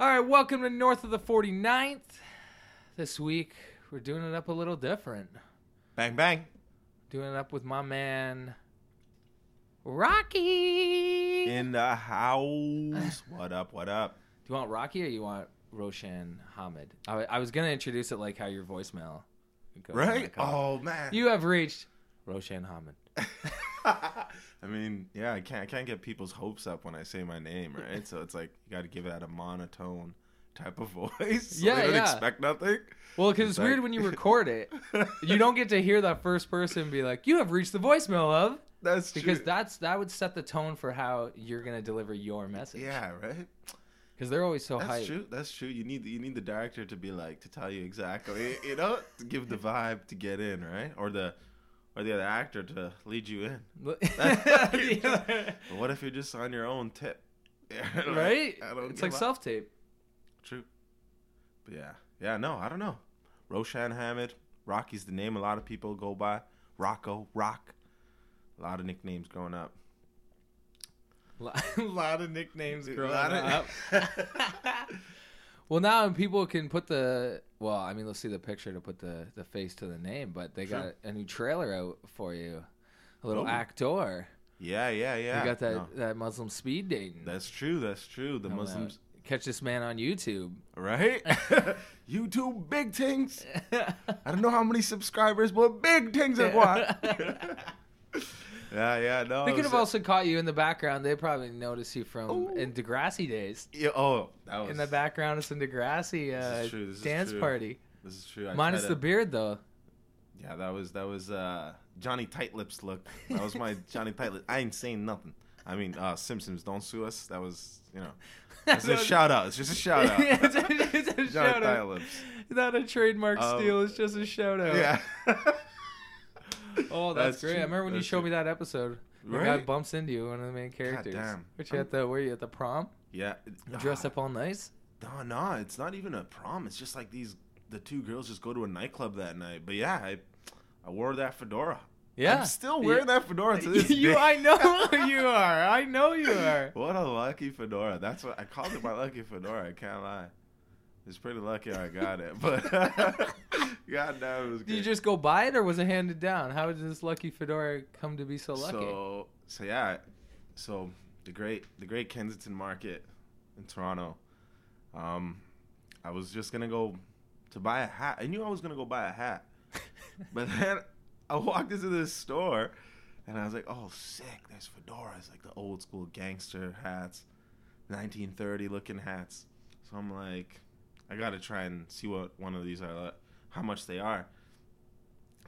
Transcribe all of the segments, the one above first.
All right, welcome to North of the 49th. This week, we're doing it up a little different. Bang bang. Doing it up with my man, Rocky. In the house. what up? What up? Do you want Rocky or you want Roshan Hamid? I, I was going to introduce it like how your voicemail goes. Right? Oh man. You have reached Roshan Hamid. I mean, yeah, I can't I can't get people's hopes up when I say my name, right? so it's like you got to give it at a monotone type of voice. so Yeah, they don't yeah. expect nothing. Well, because it's It's like- weird when you record it. You don't get to hear that first person be like, "You have reached the voicemail of," That's because true. that's that would set the tone for how you're gonna deliver your message. yeah, right. because they're always so That's hyped. true. That's true. You need you need the director to be like to tell you exactly, you know, to give the vibe to get in, right? Or the or the other actor to lead you in. What if you're just on your own tip? Like, right? It's like self tape. True. But yeah, yeah, no, I don't know. Roshan Hamid, Rocky's the name a lot of people go by. Rocco, Rock, a lot of nicknames growing up. A lot of nicknames growing up. Well, now people can put the well. I mean, let's see the picture to put the the face to the name, but they got a new trailer out for you. A little Oh. actor. yeah, yeah, yeah. You got that No, that Muslim speed dating. that's true. That's true. The Coming out. Muslims, Catch this man on YouTube. right? YouTube, big things. I don't know how many subscribers, but big things at what? yeah, yeah, no. They could have also caught you in the background. They probably noticed you from Ooh. in Degrassi days. Yeah, oh, that was In the background, it's in Degrassi uh, is true, this is dance true. party. This is true. I Minus tried the to- beard, though. Yeah, that was that was uh Johnny Tight Lips look. That was my Johnny Tight Lips. I ain't saying nothing. I mean, uh Simpsons don't sue us. That was you know. It's a shout out. It's just a shout out. Yeah, it's a, it's a Johnny shout Tight out. Lips. Not a trademark Um, steal. It's just a shout out. Yeah. Oh, that's, That's great. I remember when you showed true. me that episode. Where a guy bumps into you, one of the main characters. damn. Which you at the where you at the prom? yeah. You dressed up all nice. No, no, it's not even a prom. It's just like these the two girls just go to a nightclub that night. But yeah, I I wore that fedora. Yeah. I'm still wearing Yeah. that fedora to this you, day. I know you are. I know you are. What a lucky fedora. That's what I called it my lucky fedora. I can't lie. It's pretty lucky I got it. But God damn, it was Did you just go buy it, or was it handed down? How did this lucky fedora come to be so lucky? So so yeah, so the great the great Kensington Market in Toronto. Um, I was just gonna go to buy a hat. I knew I was gonna go buy a hat, but then I walked into this store, and I was like, "Oh, sick! There's fedoras, like the old school gangster hats, 1930 looking hats." So I'm like, I gotta try and see what one of these are, how much they are.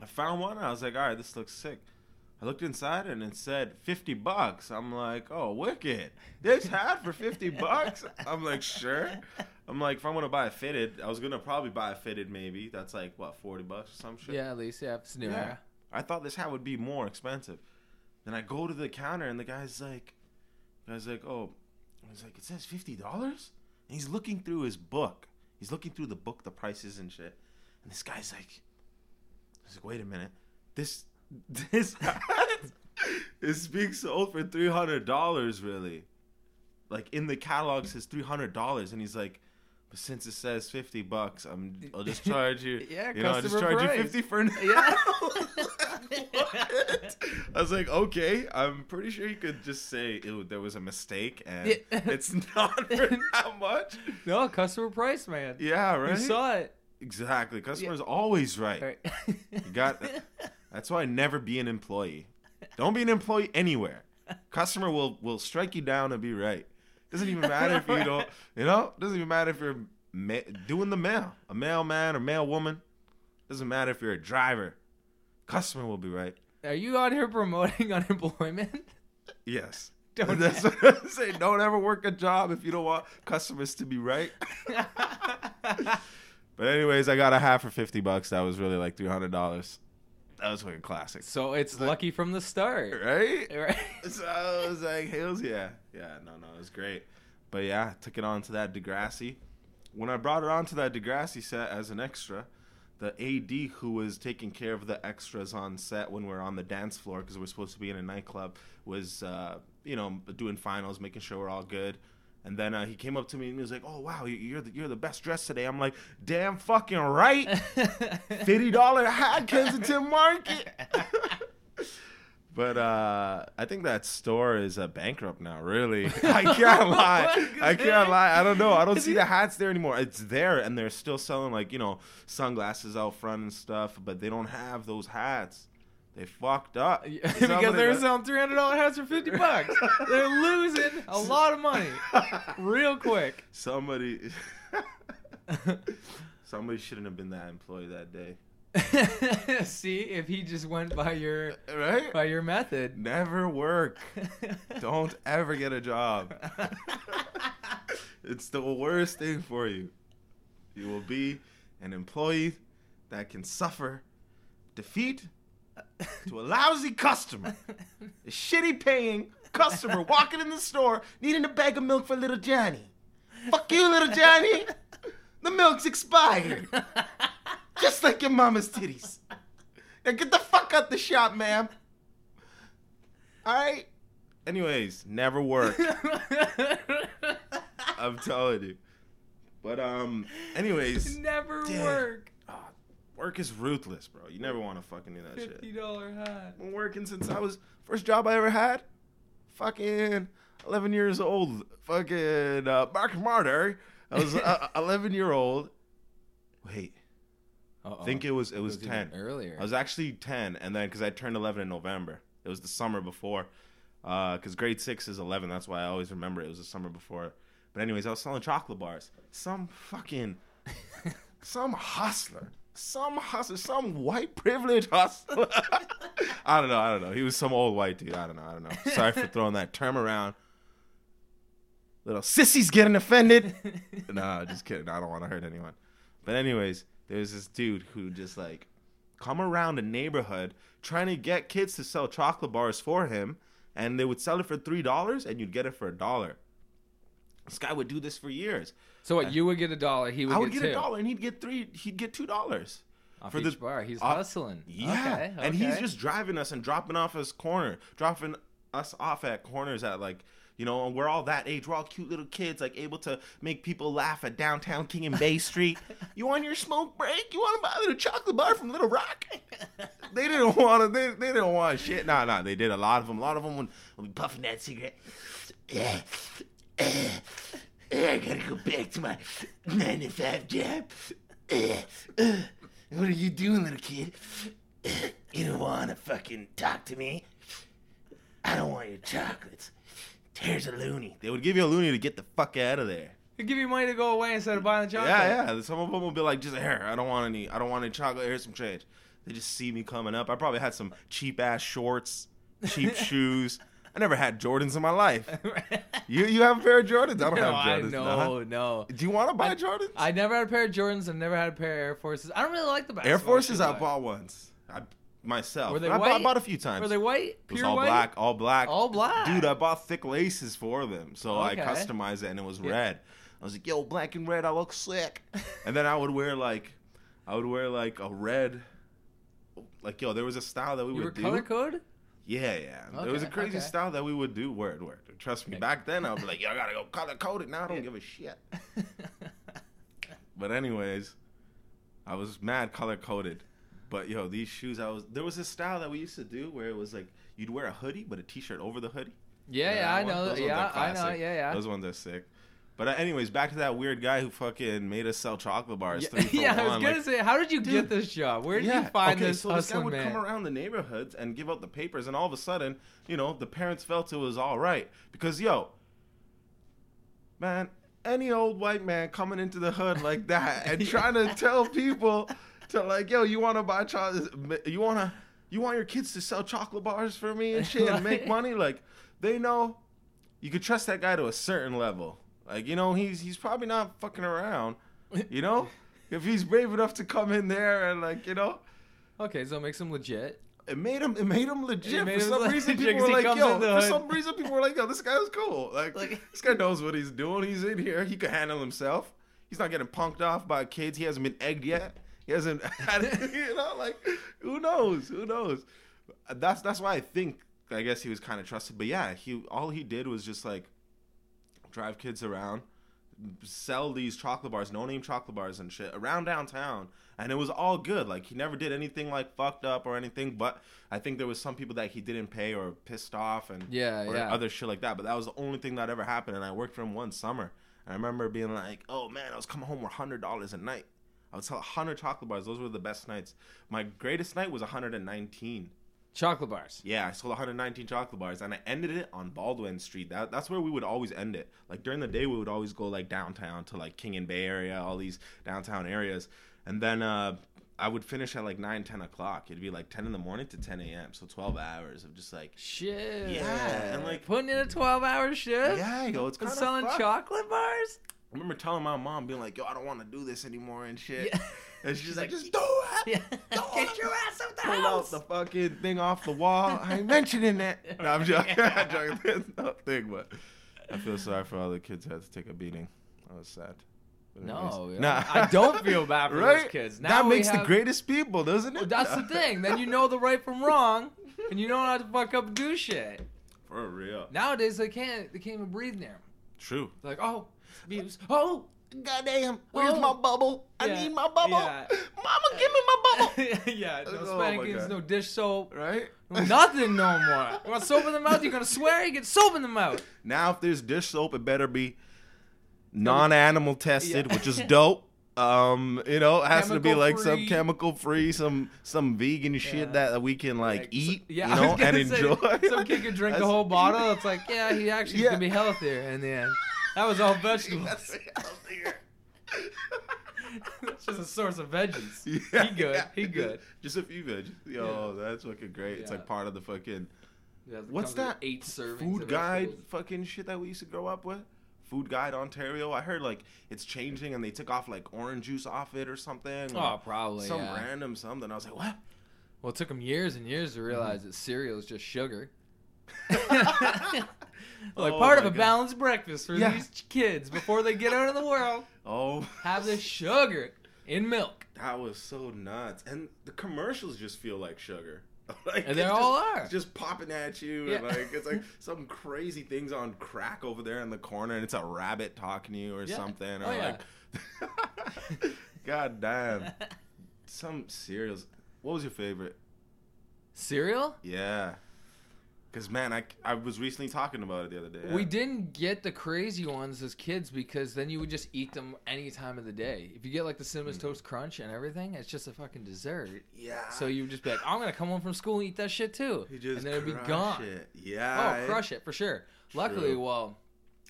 I found one. I was like, all right, this looks sick. I looked inside and it said 50 bucks. I'm like, oh, wicked. This hat for 50 bucks? I'm like, sure. I'm like, if I'm going to buy a fitted, I was going to probably buy a fitted maybe. That's like, what, 40 bucks or some shit? yeah, at least yeah, it's new Yeah. era. I thought this hat would be more expensive. Then I go to the counter and the guy's like, the guy's like, oh, he's like, it says $50? And he's looking through his book. He's looking through the book, the prices and shit. And this guy's like, he's like, wait a minute. This, this is being sold for $300 really. Like in the catalog says $300 and he's like, but since it says 50 bucks, I'm, I'll just charge you. Yeah, you know, I'll just charge price. you 50 for now. Yeah. What? I was like, okay, I'm pretty sure you could just say it, there was a mistake and Yeah. it's not that much. no, customer price, man. Yeah, right. You saw it. exactly. Customer's always right. Right. You got. That's why I never be an employee. Don't be an employee anywhere. Customer will will strike you down and be right. Doesn't even matter if you don't. You know. Doesn't even matter if you're ma- doing the mail, a mailman or mail woman. Doesn't matter if you're a driver. Customer will be right. Are you out here promoting unemployment? Yes. Don't- That's what I say. Don't ever work a job if you don't want customers to be right. But anyways, I got a hat for fifty bucks. That was really like three hundred dollars. That was fucking classic, so it's lucky from the start. right? Right. So I was like, "Hills, yeah, yeah, no, no, it was great." But yeah, I took it on to that Degrassi. When I brought it on to that Degrassi set as an extra, the AD who was taking care of the extras on set when we are on the dance floor because we're supposed to be in a nightclub was, uh, you know, doing finals, making sure we're all good. And then uh, he came up to me and he was like, "Oh wow, you- you're the, you're the best dressed today." I'm like, "Damn fucking right." Fifty dollar hat, Kensington Market. but uh, I think that store is uh, bankrupt now. Really, I can't lie. I can't lie. I don't know. I don't see the hats there anymore. It's there, and they're still selling like you know sunglasses out front and stuff, but they don't have those hats. They fucked up because they're selling three hundred dollar hats for fifty bucks. they're losing a lot of money real quick. Somebody, somebody shouldn't have been that employee that day, See if he just went by your right? by your method. Never work. Don't ever get a job. it's the worst thing for you. You will be an employee that can suffer defeat to a lousy customer. A shitty paying customer walking in the store needing a bag of milk for little Johnny. Fuck you, little Johnny. The milk's expired. Just like your mama's titties. Now get the fuck out the shop, ma'am. Alright? Anyways, never work. I'm telling you. But um anyways, Never Damn. work. ah, work is ruthless, bro. You never want to fucking do that shit. Fifty dollar hat. been working since I was first job I ever had. Fucking 11 years old. Fucking uh, Mark Martyr. I was uh, 11 year old. Wait, I think it was it was, even 10. earlier. I was actually 10, and then because I turned 11 in November, it was the summer before. Uh, because grade six is 11, that's why I always remember it was the summer before. But anyways, I was selling chocolate bars. Some fucking, some hustler, some hustler, some white privilege hustler. I don't know, I don't know. He was some old white dude. I don't know, I don't know. Sorry for throwing that term around. Little sissies getting offended. nah, just kidding. I don't want to hurt anyone. But anyways, there's this dude who just like come around the neighborhood trying to get kids to sell chocolate bars for him, and they would sell it for three dollars, and you'd get it for a dollar. This guy would do this for years. so what? You would get a dollar. He would I would get, get a dollar, and he'd get three. He'd get two dollars. for the- bar. He's off- hustling. Yeah, Okay, and he's just driving us and dropping off his corner, dropping us off at corners at like. You know, and we're all that age. We're all cute little kids, like able to make people laugh at downtown King and Bay Street. you want your smoke break? You want to buy a little chocolate bar from Little Rock? they didn't want to. They, they didn't want shit. Nah, nah. They did a lot of them. A lot of them would, would be puffing that cigarette. Yeah, I gotta go back to my nine to five job. What are you doing, little kid? You don't want to fucking talk to me. I don't want your chocolates. Here's a loony. They would give you a loony to get the fuck out of there. They'd give you money to go away instead of buying the chocolate. Yeah, yeah. Some of them will be like, just here. I don't want any. I don't want any chocolate. Here's some change. They just see me coming up. I probably had some cheap ass shorts, cheap shoes. I never had Jordans in my life. You you have a pair of Jordans? I don't no, have I Jordans. no, nah. no. Do you want to buy Jordans? I never had a pair of Jordans. I've never had a pair of Air Forces. I don't really like the basketball Air Forces I bought once. I myself. Were they I bought, white? bought a few times. Were they white? It was all white? black, all black. All black. Dude, I bought thick laces for them. So I customized it and it was Yeah. red. I was like, yo, black and red, I look sick. and then I would wear like I would wear like a red like yo, there was a style that we You would were do. color code? Yeah, yeah. there was a crazy okay. style that we would do. Word, word. Trust me. Back then, I be like, yo, I gotta go color coded. Now I don't give a shit. But anyways, I was mad color coded. But yo, these shoes, I was there was a style that we used to do where it was like you'd wear a hoodie but a t-shirt over the hoodie. yeah, yeah, I know. Those ones Yeah, are I know. Yeah, yeah. Those ones are sick. But uh, anyways, back to that weird guy who fucking made us sell chocolate bars. Yeah, yeah, I was gonna Like, say, how did you Dude. get this job? Where did you find okay, this so this guy would man? come around the neighborhoods and give out the papers, and all of a sudden, you know, the parents felt it was all right because yo, man, any old white man coming into the hood like that and trying to tell people to like, yo, you want to buy chocolate? You want to, you want your kids to sell chocolate bars for me and shit and make money? Like, they know you could trust that guy to a certain level. Like, you know, he's he's probably not fucking around. You know, if he's brave enough to come in there and like, you know. Okay, so it makes him legit. It made him. It made him legit. Made for some legit people were like, "Yo." For some reason, people were like, "Yo, this guy's cool. Like, Like- this guy knows what he's doing. He's in here. He can handle himself. He's not getting punked off by kids. He hasn't been egged yet. He hasn't you know, like, who knows? Who knows? That's that's why I think I guess he was kind of trusted. But yeah, he all he did was just like drive kids around, sell these chocolate bars, no name chocolate bars and shit around downtown, and it was all good. Like he never did anything like fucked up or anything. But I think there was some people that he didn't pay or pissed off and Yeah, or yeah. other shit like that. But that was the only thing that ever happened. And I worked for him one summer. And I remember being like, "Oh man, I was coming home with hundred dollars a night. I would sell hundred chocolate bars. Those were the best nights. My greatest night was 119. Chocolate bars. Yeah, I sold 119 chocolate bars, and I ended it on Baldwin Street. That that's where we would always end it. Like during the day, we would always go like downtown to like King and Bay area, all these downtown areas, and then uh, I would finish at like 9, 10 o'clock. It'd be like 10 in the morning to 10 a.m. So 12 hours of just like, Shit. Yeah, and, like- putting in a twelve-hour shift. yeah, yo, it's kind of selling chocolate bars. I remember telling my mom, being like, yo, I don't want to do this anymore and shit. Yeah. And she's She's like, like, just do it. Yeah. Go Get on. your ass out the Pull out the fucking thing off the wall. I ain't mentioning that. No, I'm joking. I'm joking. There's nothing, but I feel sorry for all the kids who had to take a beating. That was sad. No, anyways. yeah. I don't feel bad for right? those kids. Now that we makes the greatest people, doesn't Well, it? that's the thing. Then you know the right from wrong, and you know how to fuck up and do shit. For real. Nowadays they can't. They can't even breathe near 'em. True. They're like, oh, abuse. Oh, Goddamn, where's Oh. my bubble? I Yeah, need my bubble. yeah. Mama, give me my bubble. yeah, no Oh spankings, God. no dish soap, right? nothing no more. You want soap in the mouth? You're gonna swear? You get soap in the mouth. Now, if there's dish soap, it better be non-animal tested, Yeah. which is dope. Um, you know, it has to be Chemical like some chemical free, some some vegan shit that we can like Like, eat, yeah, you I know, was gonna and say, enjoy. Some kid could drink a whole bottle. It's like, yeah, he actually Yeah. gonna be healthier in the end. That was all vegetables. That's healthier. Just a source of veggies. Yeah, he good. yeah. He good. Just a few veggies. Yo, that's fucking great. It's like part of the fucking Yeah, What's that Eight servings. food guide vegetables. fucking shit that we used to grow up with. Food Guide Ontario. I heard like it's changing and they took off like orange juice off it or something. Oh, probably. some yeah. random something. I was like, what? Well, it took them years and years to mm-hmm. realize that cereal is just sugar. Like Oh part of a God. balanced breakfast for Yeah. these kids before they get out in the world. Oh, Have the sugar in milk, That was so nuts. And the commercials just feel like sugar. like, and they all just, are. just popping at you. Yeah. And like it's like some crazy things on crack over there in the corner, and it's a rabbit talking to you or Yeah. something. Or Oh, yeah. like God damn. Some cereals. What was your favorite? cereal. Yeah. Cause man, I, I was recently talking about it the other day. We didn't get the crazy ones as kids because then you would just eat them any time of the day. If you get like the Cinnamon mm. Toast Crunch and everything, it's just a fucking dessert. Yeah. So you would just be like, I'm gonna come home from school and eat that shit too, you just and then it'd be crush gone. It. Oh, yeah. Oh, crush it for sure. Luckily, well,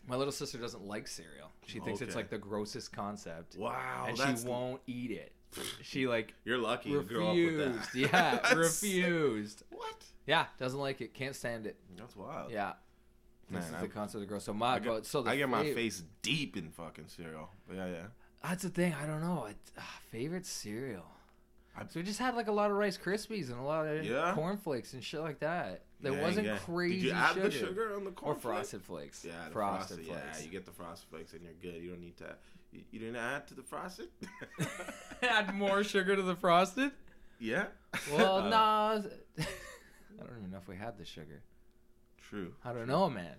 my little sister doesn't like cereal. She thinks it's like the grossest concept, Wow. and she won't eat it. She like You're lucky you grew up with refused. that. Yeah, refused. What? Yeah, doesn't like it. Can't stand it. That's wild. Yeah. This Man, is I- the concept of gross. So my, I get, but so the I get my fav- face deep in fucking cereal. But yeah, yeah. That's the thing. I don't know. I, ah, favorite cereal. I- so we just had like a lot of Rice Krispies and a lot of Yeah? cornflakes and shit like that. There Yeah, wasn't yeah. crazy Did you add sugar. the sugar on the corn or frosted flakes. Yeah, the frosted, frosted, flakes. Yeah, you get the frosted flakes and you're good. You don't need to. You, you didn't add to the frosted. Add more sugar to the frosted. yeah. Well, Uh, no. I don't even know if we had the sugar. True. I don't know, man.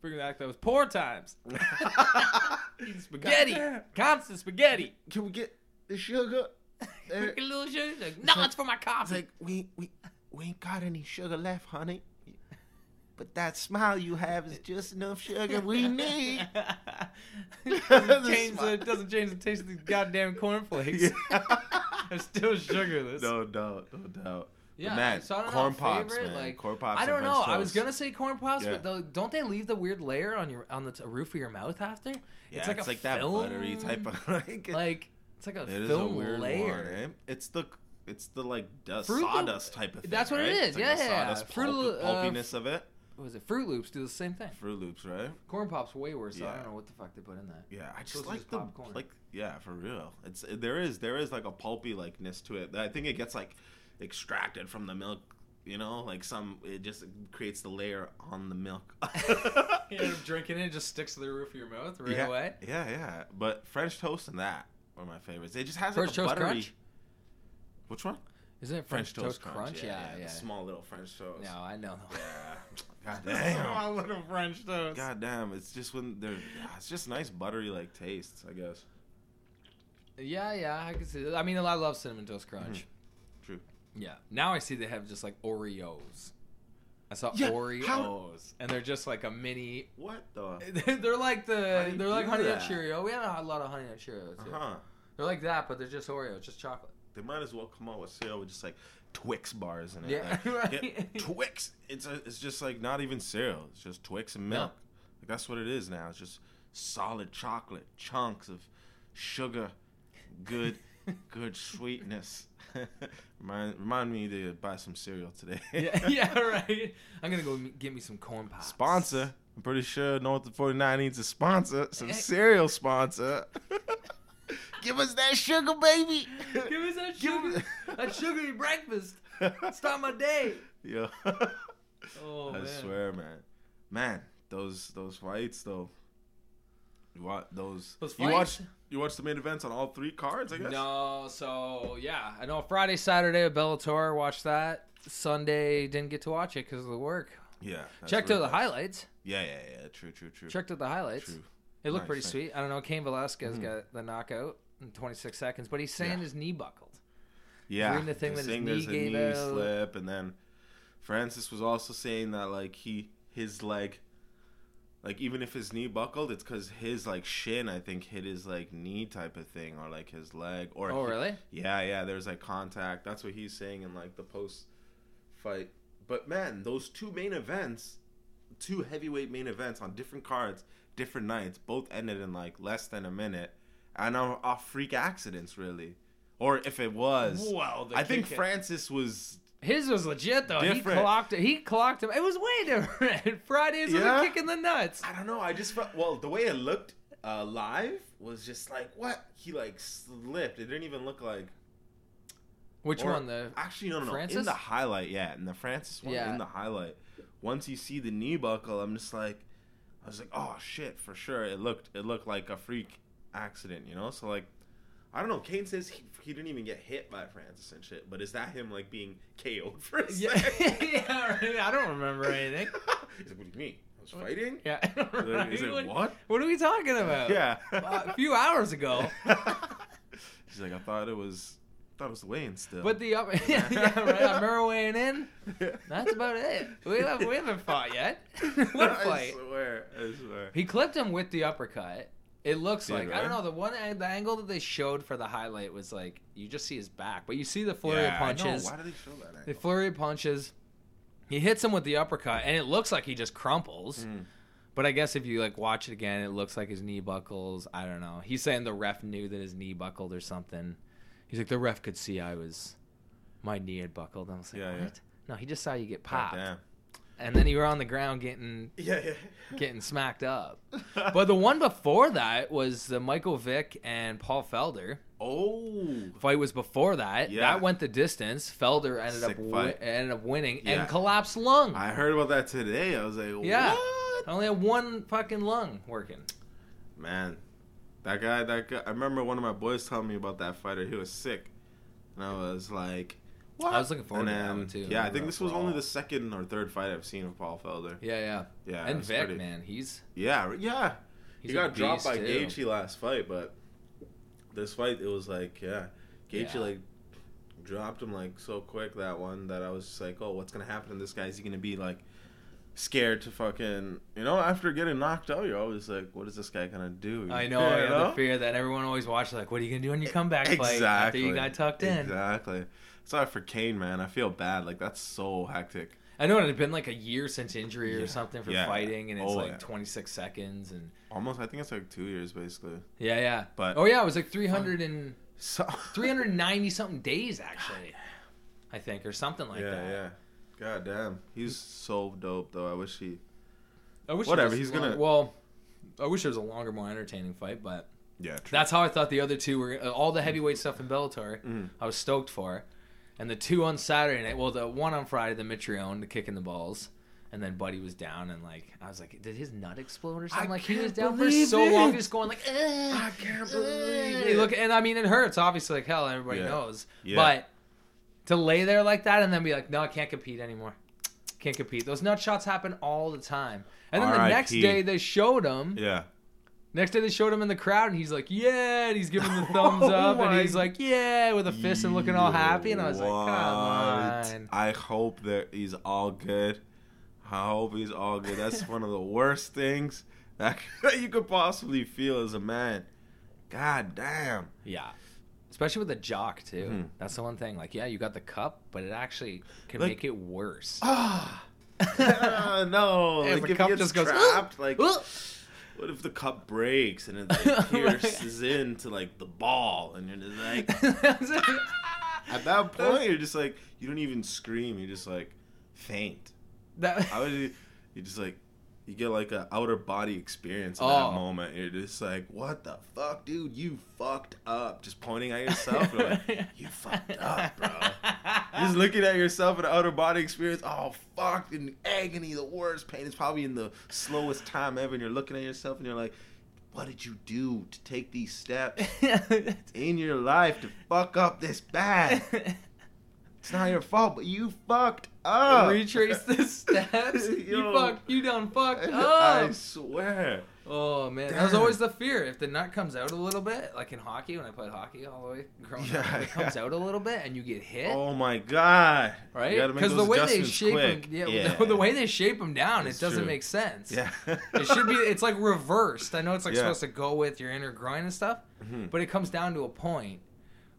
Bringing back those poor times. Eating spaghetti, constant spaghetti. Can we get the sugar? There- Freaking little sugar. Like, no, it's for my It's coffee. like we we we ain't got any sugar left, honey. But that smile you have is just enough sugar we need. doesn't, change the, smile. doesn't change the taste of these goddamn cornflakes. Yeah. They're still sugarless. no doubt, no doubt. Yeah, but man, so corn pops, favorite, man. like- corn pops. I don't know. I was gonna say corn pops, Yeah. but though, don't they leave the weird layer on your on the t- roof of your mouth after? Yeah, it's like, like that buttery type of like. like it's like a it is film a weird layer. one, eh? It's the it's the like dust, Fruit Loop- sawdust type of thing. That's what right? is, It's like yeah, yeah, yeah. Sawdust Fruit pulp, uh, pulpiness of it. What was it? Fruit Loops do the same thing. Fruit Loops, right? Corn pops way worse. So I don't know what the fuck they put in that. Yeah, I just like the popcorn. like yeah, for real. It's there is there is like a pulpy likeness to it. I think it gets like extracted from the milk. You know, like some it just creates the layer on the milk. You end up drinking it, it just sticks to the roof of your mouth right yeah, away. Yeah, yeah. But French toast and that are my favorites. It just has French like a toast buttery. crunch. Which one? Isn't it French toast, crunch. Yeah, the yeah. small little French toast. No, I know. Yeah. God damn. small little French toast. God damn. It's just when they're. yeah, It's just nice buttery like tastes. I guess. Yeah, yeah, I can see that. I mean, I love cinnamon toast crunch. True. Yeah. Now I see they have just like Oreos. I saw Yeah, Oreos, how- and they're just like a mini. What the? they're like How the do you they're like honey nut that? Cheerio. We have a lot of honey nut Cheerios. Uh-huh. They're like that, but they're just Oreos, just chocolate. They might as well come out with cereal with just like Twix bars in it. Yeah, Like, right. get Twix. It's a, it's just like not even cereal. It's just Twix and milk. Like that's what it is now. It's just solid chocolate chunks of sugar, good, good sweetness. remind, remind me to buy some cereal today. yeah, yeah, right. I'm gonna go get me some corn pops. Sponsor. I'm pretty sure North of 49 needs a sponsor. Some Eh. cereal sponsor. Give us that sugar, baby. Give us that sugar, that sugary breakfast. Start my day. Yeah. Oh I man. swear, man. Man, those those fights though. You watch those? Those you watch fights? You watch the main events on all three cards, I guess. No, so yeah, I know Friday, Saturday with Bellator, watched that. Sunday didn't get to watch it because of the work. Yeah. Checked what out it the highlights. Yeah, yeah, yeah. True, true, true. Checked out the highlights. True. It looked Nice, pretty nice. sweet. I don't know. Cain Velasquez Mhm. got the knockout in 26 seconds, but he's saying Yeah. his knee buckled. Yeah. Reading the thing they're that his knee gave knee out. slip, and then Francis was also saying that like he his leg, like even if his knee buckled, it's because his like shin I think hit his like knee type of thing, or like his leg, or Oh, he- really? Yeah, yeah. There's like contact. That's what he's saying in like the post fight. But man, those two main events, two heavyweight main events on different cards, different nights, both ended in like less than a minute, and are off freak accidents, really. Or if it was, Well, I think Francis was. His was legit though. Different. He clocked it. He clocked him. It was way different. Fridays Yeah? was kicking the nuts. I don't know. I just felt well. The way it looked uh, live was just like what he like slipped. It didn't even look like. Which Or- one? The Actually, no, no, no. In the highlight, yeah, in the Francis one, Yeah. in the highlight. Once you see the knee buckle, I'm just like, I was like, oh shit, for sure. It looked, it looked like a freak accident, you know. So like, I don't know. Cain says he, he didn't even get hit by Francis and shit, but is that him like being KO'd for a yeah, second? yeah, right. I don't remember anything. He's like, what do you mean? I was fighting. Yeah, Like, He's like, what? What are we talking about? Yeah. Uh, a few hours ago. She's like, I thought it was, thought it was the weigh-in still. But the up, yeah, yeah, right. I remember weighing in. That's about it. We haven't, we haven't fought yet. what fight? I swear, I swear. He clipped him with the uppercut. It looks Did, like I don't know the one the angle that they showed for the highlight was like you just see his back, but you see the flurry Yeah, of I know. punches. Why do they show that? The flurry of punches. He hits him with the uppercut, and it looks like he just crumples. Mm. But I guess if you like watch it again, it looks like his knee buckles. I don't know. He's saying the ref knew that his knee buckled or something. He's like the ref could see I was my knee had buckled. I was like, Yeah, what? yeah. No, he just saw you get popped, damn. And then you were on the ground getting Yeah, yeah. getting smacked up. But the one before that was the Michael Vick and Paul Felder oh, fight. Was before that. Yeah. That went the distance. Felder ended Sick up wi- ended up winning Yeah. and collapsed lung. I heard about that today. I was like, Yeah. what? I only had one fucking lung working. Man, that guy, that guy. I remember one of my boys telling me about that fighter. He was sick, and I was like, what? I was looking forward and to that one, too. Yeah, I think this was only the second or third fight I've seen of Paul Felder. Yeah, yeah. Yeah, and it's Vick, pretty- man, he's Yeah, yeah. he's he a got dropped by too. Gaethje last fight, but this fight it was like, yeah, Gaethje Yeah. like dropped him like so quick that one that I was just like, oh, what's gonna happen to this guy? Is he gonna be like scared to fucking you know after getting knocked out? You're always like, what is this guy gonna do? I know, You I have know? the fear that everyone always watches. Like, what are you gonna do on your comeback fight Exactly. after you got tucked in? Exactly. Sorry for Cain, man. I feel bad. Like that's so hectic. I know it had been like a year since injury or Yeah. something for Yeah. fighting, and it's Oh, like yeah. 26 seconds, and Almost, I think it's like two years basically. yeah, yeah. But- oh yeah, it was like 300 and So 390 something days actually, I think, or something like yeah, that. yeah. God damn, he's so dope though. I wish he. I wish Whatever, was he's long- gonna- Well, I wish it was a longer, more entertaining fight, but Yeah, true. that's how I thought the other two were. uh, All the heavyweight stuff in Bellator, Mhm. I was stoked for, and the two on Saturday night. Well, the one on Friday, the Mitrione, the kick in the balls. And then Buddy was down, and like I was like, did his nut explode or something? I like he was down for believe so long, it. just going like, I can't believe Hey, it. look, and I mean, it hurts obviously, like hell. Everybody Yeah. knows, Yeah. but to lay there like that and then be like, no, I can't compete anymore. Can't compete. Those nut shots happen all the time. And then the next R.I.P.. day they showed him. Yeah. Next day they showed him in the crowd and he's like, yeah, and he's giving the thumbs Oh up and he's like, yeah, with a fist and looking all happy. And I was like, come on. I hope that he's all good. I hope he's all good. That's one of the worst things that you could possibly feel as a man. God damn. Yeah. Especially with the jock too. Mhm. That's the one thing. Like, yeah, you got the cup, but it actually can Like- make it worse. Ah. no. If like the if cup he gets just goes, trapped, like. What if the cup breaks and it like, pierces into like the ball and you're just like at that point you're just like you don't even scream, you're just like faint. That- I would you just like you get like a outer body experience in Oh. that moment. You're just like, what the fuck, dude? You fucked up. Just pointing at yourself. You're like, you fucked up, bro. Just looking at yourself in the outer body experience. Oh fuck, in agony, the worst pain. It's probably in the slowest time ever. And you're looking at yourself and you're like, what did you do to take these steps in your life to fuck up this bad? It's not your fault, but you fucked up. Retrace the steps. you Yo. fuck. You done fucked up. I swear. Oh man, that was always the fear. If the nut comes out a little bit, like in hockey when I played hockey all the way growing up, Yeah, if it comes yeah. out a little bit and you get hit, Oh my god. Right? Because the way they shape quick. them, yeah, yeah. The, the way they shape them down, It's it doesn't true. make sense. Yeah. it should be. It's like reversed. I know it's like supposed to go with your inner groin and stuff, Mhm. but it comes down to a point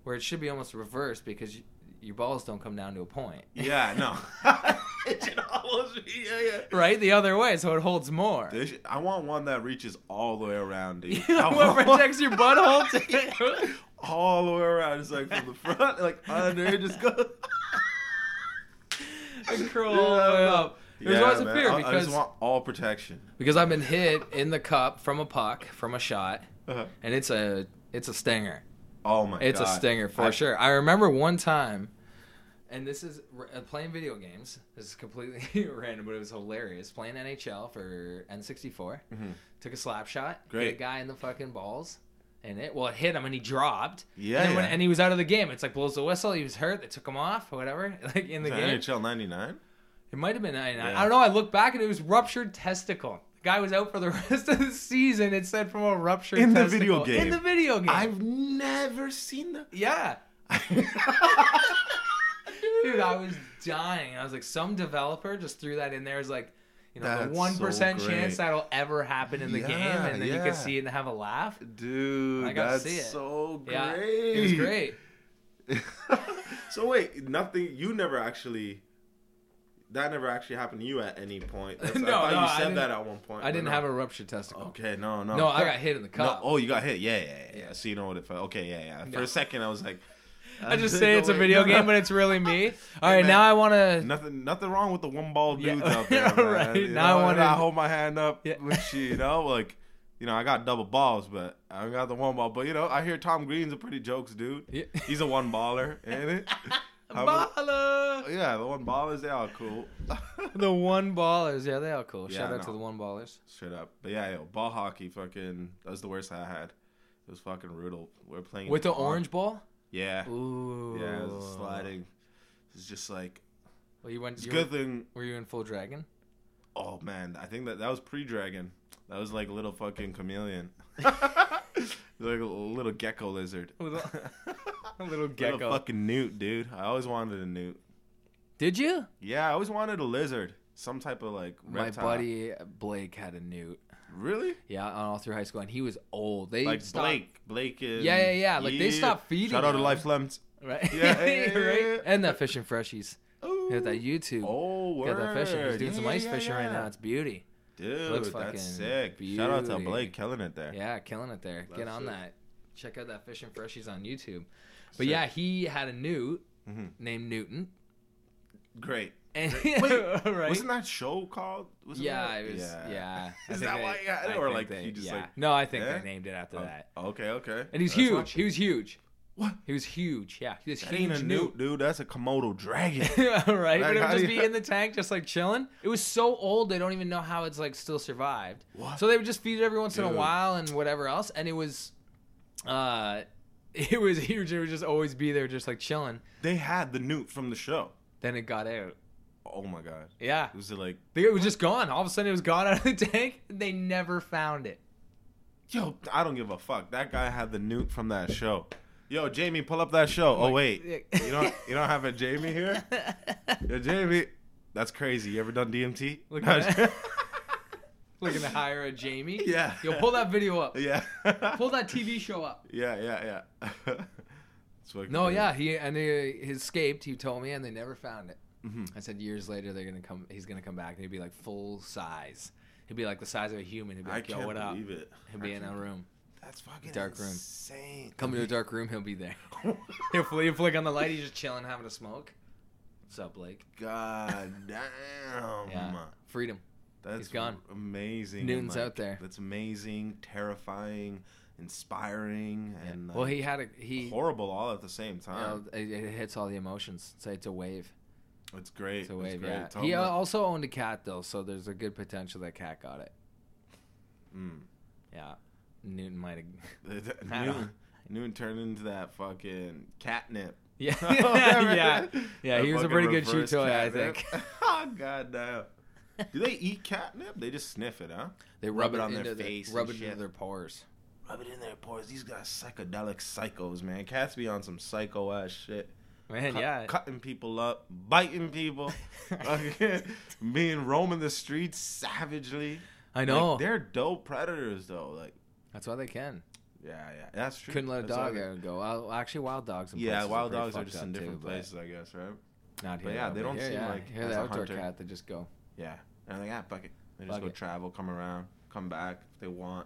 where it should be almost reversed because you, your balls don't come down to a point. Yeah, no. it should almost be, yeah, yeah. right, the other way, so it holds more. Should- I want one that reaches all the way around, dude. You I want what protects your butthole too. all the way around. It's like from the front, like under, it just goes. and curl all the way up. There's always a man. fear I, I just want all protection. because I've been hit in the cup from a puck from a shot, Uh-huh. and it's a it's a stinger. Oh my It's god. a stinger for I- sure. I remember one time, and this is uh, playing video games. This is completely random, but it was hilarious. Playing NHL for N64, Mhm. took a slap shot, hit a guy in the fucking balls, and it well it hit him and he dropped. Yeah, and, then when- and he was out of the game. It's like blows the whistle. He was hurt. They took him off or whatever. Like in the game, NHL '99. it might have been 99. Yeah. I don't know. I look back and it was ruptured testicle. Guy was out for the rest of the season. It said from a ruptured In the video game. In the video game. I've never seen that. yeah. Dude, I was dying. I was like, some developer just threw that in there as like, you know, the one so chance that'll ever happen in the game, and then you can see it and have a laugh. Dude, I got to see it. so great. Yeah, it was great. so wait, nothing. You never actually. That never actually happened to you at any point. No, I thought no, you I said that at one point. I didn't no. have a ruptured testicle. Okay, no, no. No, I got hit in the No, cup. oh, you got hit. Yeah, yeah, yeah. Yeah. So you know what it felt. Okay, yeah, yeah. For No. a second, I was like, I just say it's a video game, but it's really me. All right, man. now I want to. Nothing, nothing wrong with the one ball Yeah, out there. Right. You Now I know, and wanna- I hold my hand up Yeah. shit. You know, like, you know, I got double balls, but I got the one ball. But you know, I hear Tom Green's a pretty jokes dude. Yeah. He's a one baller, ain't it? Baller. Oh, yeah, the one ballers, they are cool. The one ballers, yeah, they are cool. Shout Yeah, out to the one ballers. Straight up. But yeah, yo, ball hockey, fucking, that was the worst I had. It was fucking brutal. We are playing With the ball- orange ball? Yeah. Ooh. Yeah, it was sliding. It's just like Well, you went. it's You good were, thing. were you in full dragon? Oh man, I think that that was pre-dragon. That was like a little fucking chameleon. like a little gecko lizard. A little, a little Little gecko. fucking newt, dude. I always wanted a newt. Did you? Yeah, I always wanted a lizard. Some type of like reptile. My buddy Blake had a newt. Really? Yeah, all through high school, and he was old. They Like stopped- Blake. Blake is. Yeah, yeah, yeah. Like, they stopped feeding Shout out to. Life Lemons. right? Yeah, yeah, yeah, right. And that fishing freshies. Ooh. He that YouTube. Oh, word. had that fishing. He's doing Yeah, some ice yeah, fishing right now. It's beauty. Dude, Looks fucking that's sick. Shout out to. Blake, killing it there. Yeah, killing it there. Get on it. that. Check out that fishing freshies on YouTube. But Sick. yeah, he had a newt Mhm. named Newton. Great. And Wait, right? Wasn't that show called? Wasn't yeah, that- it was. Yeah. I Is that they- why you got it, I or like they- he just yeah. like? No, I think Yeah? they named it after Oh, that. Okay, okay. And he's That's huge. He was huge. What? He was huge. Yeah, was That huge newt. dude. That's a Komodo dragon. right? but Like, it would just do be in the tank, just like chilling. It was so old they don't even know how it's like still survived. What? So they would just feed it every once in a while and whatever else, and it was, uh, it was he would just always be there, just like chilling. They had the newt from the show. Then it got out. Oh my god. Yeah, Was it like, it was just gone. All of a sudden, it was gone out of the tank. They never found it. yo, I don't give a fuck. That guy had the newt from that show. Yo, Jamie, pull up that show. Oh wait, you don't you don't have a Jamie here? Yo, Jamie, that's crazy. You ever done DMT? Look at. Looking to hire a Jamie. Yeah. Yo, pull that video up. yeah. Pull that TV show up. Yeah, yeah, yeah. That's what No, yeah, he and he, he escaped. He told me, and they never found it. Mhm. I said years later they're gonna come. He's gonna come back. and He'd be like full size. He'd be like the size of a human. He'd be I like, can't "Yo, what up?" believe it. He'll be I in a room. That's fucking Dark room. insane. Come to a dark room. He'll be there. he'll, fl- he'll flick on the light. He's just chilling, having a smoke. What's up, Blake? God damn. Yeah, freedom. That's He's gone. Amazing. and, Newton's out there. That's amazing, terrifying, inspiring, and Well, like, he had a he. horrible all at the same You time. know, it, it hits all the emotions. Say it's a wave. it's great. It's a It's wave. great. Yeah. Tell He him also owned a cat though, so there's a good potential that cat got it. Mm. Yeah. Newton might have. Newton, Newton, turned into that fucking catnip. Yeah. Yeah. Yeah. That He was a pretty good shoe toy, I think. oh god damn. Do they eat catnip? They just sniff it, huh? They Rub rub, it it on their face Rub it shit. into their pores. Rub it in their pores. These guys psychedelic psychos, man. Cats be on some psycho ass shit. Man, Cut- yeah. Cutting people up, biting people, being roaming the streets savagely. I know. Like, they're dope predators though. Like That's why they can. yeah, yeah. That's true. Couldn't let a That's dog out go. Well, actually, wild dogs. In Yeah, wild pretty dogs are just in different but places, I guess, right? Not But here. yeah, though, they don't here, seem yeah. like here as the a outdoor hunter. cat. They just go. Yeah. And they're like, yeah, fuck it. They just Fuck go it. travel, come around, come back if they want.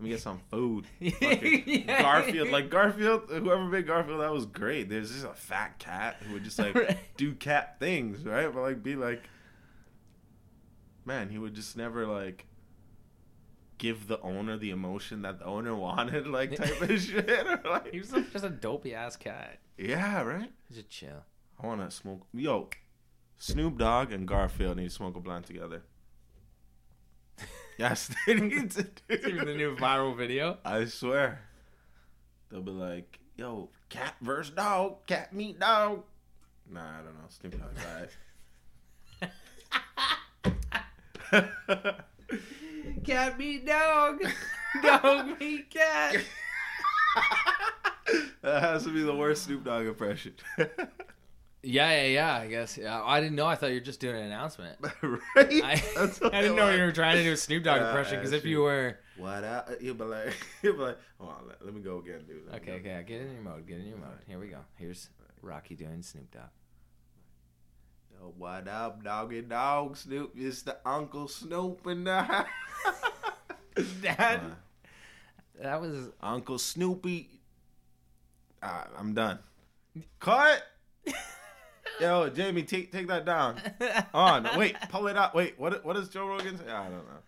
Let me get some food. Yeah. Garfield, like Garfield, whoever made Garfield, that was great. There's just a fat cat who would just like Right. do cat things, right? But like be like, man, he would just never like give the owner the emotion that the owner wanted, like type of shit. Or like, He was a- just a dopey ass cat. yeah, right. Just chill. I want to smoke. Yo, Snoop Dogg and Garfield need to smoke a blunt together. Yes, they need to do. Even the new viral video. I swear. They'll be like, yo, cat versus dog, cat meet dog. Nah, I don't know. Snoop Dogg's alright. Cat meet dog. dog meet cat. that has to be the worst Snoop Dogg impression. Yeah, yeah, yeah. I guess. Yeah, I didn't know. I thought you were just doing an announcement. right? I, I didn't it know was. you were trying to do a Snoop Dogg impression because if shoot. you were What up? He'll be like, he'll be like, hold on, let, let me go again, dude. Let me okay, go. okay, get in your mode. Get in your mode. Here we go. Here's Rocky doing Snoop Dogg. Yo, what up, doggy dog? Snoop, it's the Uncle Snoop in the house. That Uh, that was Uncle Snoopy. Ah, I'm done. Cut. Yo, Jamie, take take that down. On. Wait, pull it up. Wait, what what does Joe Rogan say? I don't know.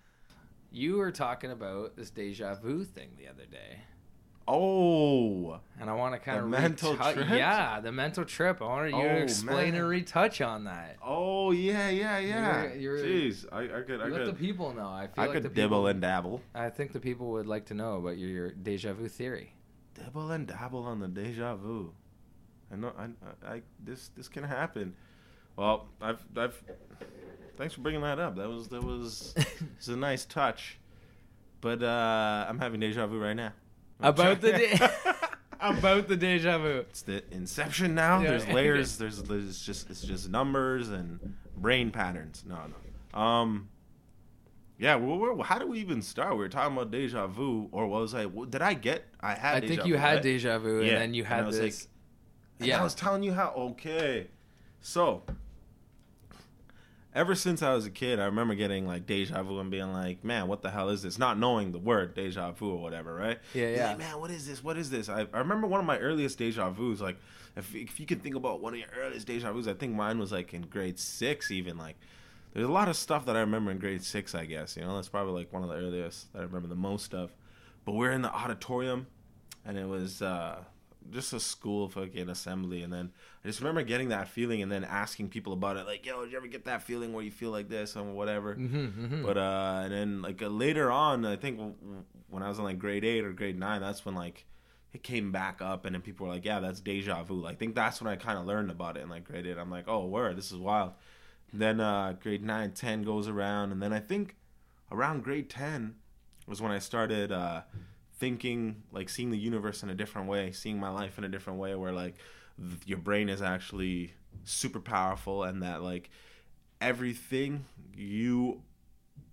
you were talking about this deja vu thing the other day, Oh, and I want to kind The of mental retou- trip? Yeah, the mental trip. I wanted you Oh, to explain man. and retouch on that. oh yeah, yeah, yeah. You're- you're- Jeez, I, I could I let the people know. I feel like I like could dibble people, and dabble. I think the people would like to know about your, your deja vu theory. Dibble and dabble on the deja vu. I know. I, I, I this this can happen. Well, I've I've. Thanks for bringing that up. That was that was it's a nice touch. But uh I'm having deja vu right now. About the de- about the deja vu. it's the inception now. Yeah. There's layers. There's there's just it's just numbers and brain patterns. No, no. Um. Yeah. Well, where, how do we even start? We were talking about deja vu, or was I? Did I get? I had. I deja think you vu, had right? deja vu, and Yeah, then you and I had was this. And Yeah. I was telling you how okay. So ever since I was a kid, I remember getting like deja vu and being like, "Man, what the hell is this?" Not knowing the word deja vu or whatever, right? Yeah, yeah. Like, Man, what is this? What is this? I, I remember one of my earliest deja vus. Like, if if you can think about one of your earliest deja vus, I think mine was like in grade six, even like. There's a lot of stuff that I remember in grade six, I guess. You know, that's probably like one of the earliest that I remember the most of. But we're in the auditorium, and it was uh, just a school fucking assembly. And then I just remember getting that feeling and then asking people about it, like, "Yo, did you ever get that feeling where you feel like this or whatever?" Mm-hmm, mm-hmm. But uh, and then like uh, later on, I think when I was in like grade eight or grade nine, that's when like it came back up, and then people were like, "Yeah, that's deja vu." Like, I think that's when I kind of learned about it in like grade eight. I'm like, "Oh, word, this is wild." Then uh, grade nine, ten goes around, and then I think around grade ten was when I started uh, thinking, like, seeing the universe in a different way, seeing my life in a different way, where like th- your brain is actually super powerful, and that like everything you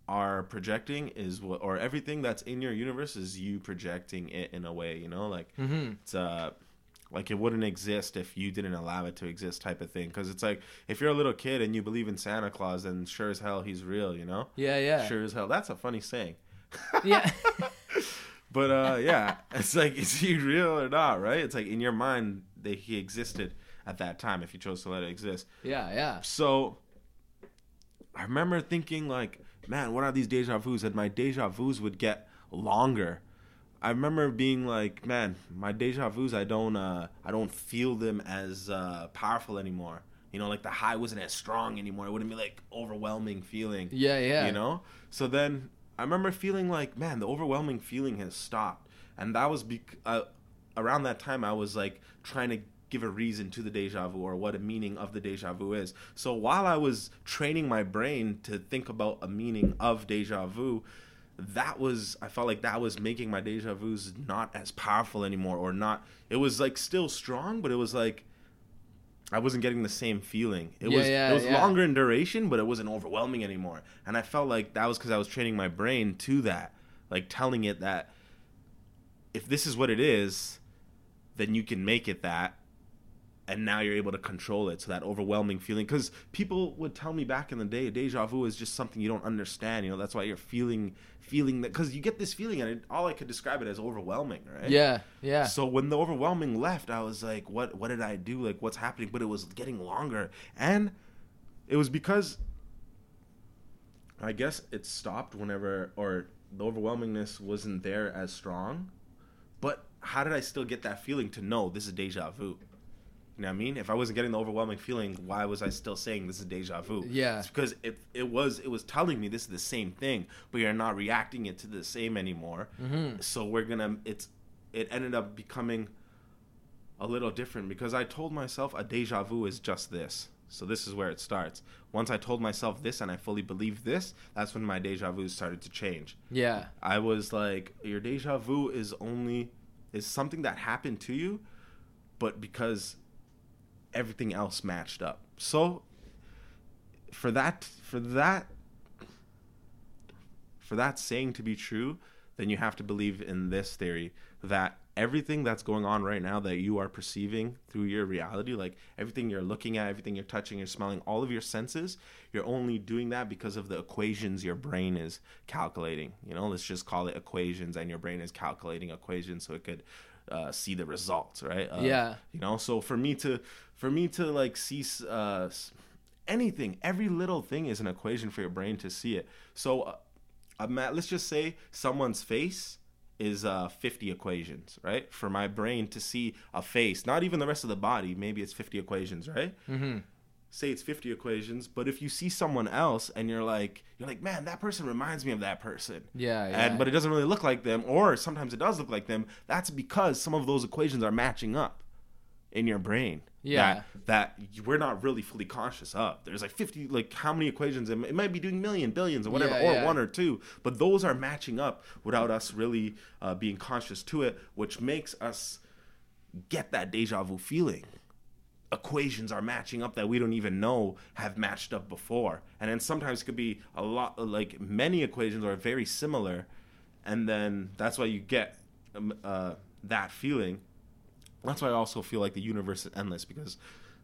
are projecting is what or everything that's in your universe is you projecting it in a way you know? Like Mm-hmm. it's uh like it wouldn't exist if you didn't allow it to exist type of thing. Because it's like if you're a little kid and you believe in santa claus then sure as hell he's real you know? Yeah, yeah, sure as hell. That's a funny saying. Yeah. but uh yeah it's like is he real or not right it's like in your mind that he existed at that time if you chose to let it exist yeah, yeah. so I remember thinking like, man, what are these deja vus? And my deja vus would get longer. I remember being like, man, my deja vus, I don't, uh, I don't feel them as uh, powerful anymore. You know, like the high wasn't as strong anymore. It wouldn't be like overwhelming feeling. Yeah, yeah. You know. So then I remember feeling like, man, the overwhelming feeling has stopped, and that was uh, around that time I was like trying to give a reason to the deja vu or what a meaning of the deja vu is. So while I was training my brain to think about a meaning of deja vu, that was I felt like that was making my deja vus not as powerful anymore or not it was like still strong but it was like I wasn't getting the same feeling. It Yeah, was yeah, it was yeah. longer in duration, but it wasn't overwhelming anymore. And I felt like that was because I was training my brain to that, like telling it that if this is what it is, then you can make it that, and now you're able to control it. So that overwhelming feeling, because people would tell me back in the day, deja vu is just something you don't understand. You know, that's why you're feeling feeling that because you get this feeling, and it, all I could describe it as overwhelming, right? Yeah, yeah. So when the overwhelming left, I was like, "What? What did I do? Like, what's happening?" But it was getting longer, and it was because I guess it stopped whenever, or the overwhelmingness wasn't there as strong. But how did I still get that feeling to know this is deja vu? You know what I mean? If I wasn't getting the overwhelming feeling, why was I still saying this is deja vu? Yeah. It's because it it was it was telling me this is the same thing, but you're not reacting it to the same anymore. Mhm. So we're gonna it's it ended up becoming a little different because I told myself a deja vu is just this. So this is where it starts. Once I told myself this and I fully believed this, that's when my deja vu started to change. Yeah. I was like, your deja vu is only is something that happened to you, but because everything else matched up. So for that for that for that saying to be true, then you have to believe in this theory that everything that's going on right now that you are perceiving through your reality, like everything you're looking at, everything you're touching, you're smelling, all of your senses, you're only doing that because of the equations your brain is calculating. You know, let's just call it equations, and your brain is calculating equations so it could uh, see the results, right? Uh, Yeah. You know, so for me to, for me to like see uh, anything, every little thing is an equation for your brain to see it. So, uh, um, let's just say someone's face is uh, 50 equations, right? For my brain to see a face, not even the rest of the body, maybe it's 50 equations, right? Mm-hmm. Say it's 50 equations, but if you see someone else and you're like, you're like, man, that person reminds me of that person. Yeah, yeah. And but it doesn't really look like them, or sometimes it does look like them. That's because some of those equations are matching up in your brain. Yeah. That, that we're not really fully conscious of. There's like 50, like how many equations? It it might be doing million, billions, or whatever, Yeah, or yeah. one or two. But those are matching up without us really uh, being conscious to it, which makes us get that deja vu feeling. Equations are matching up that we don't even know have matched up before. And then sometimes it could be a lot, like many equations are very similar. And then that's why you get um, uh, that feeling. That's why I also feel like the universe is endless because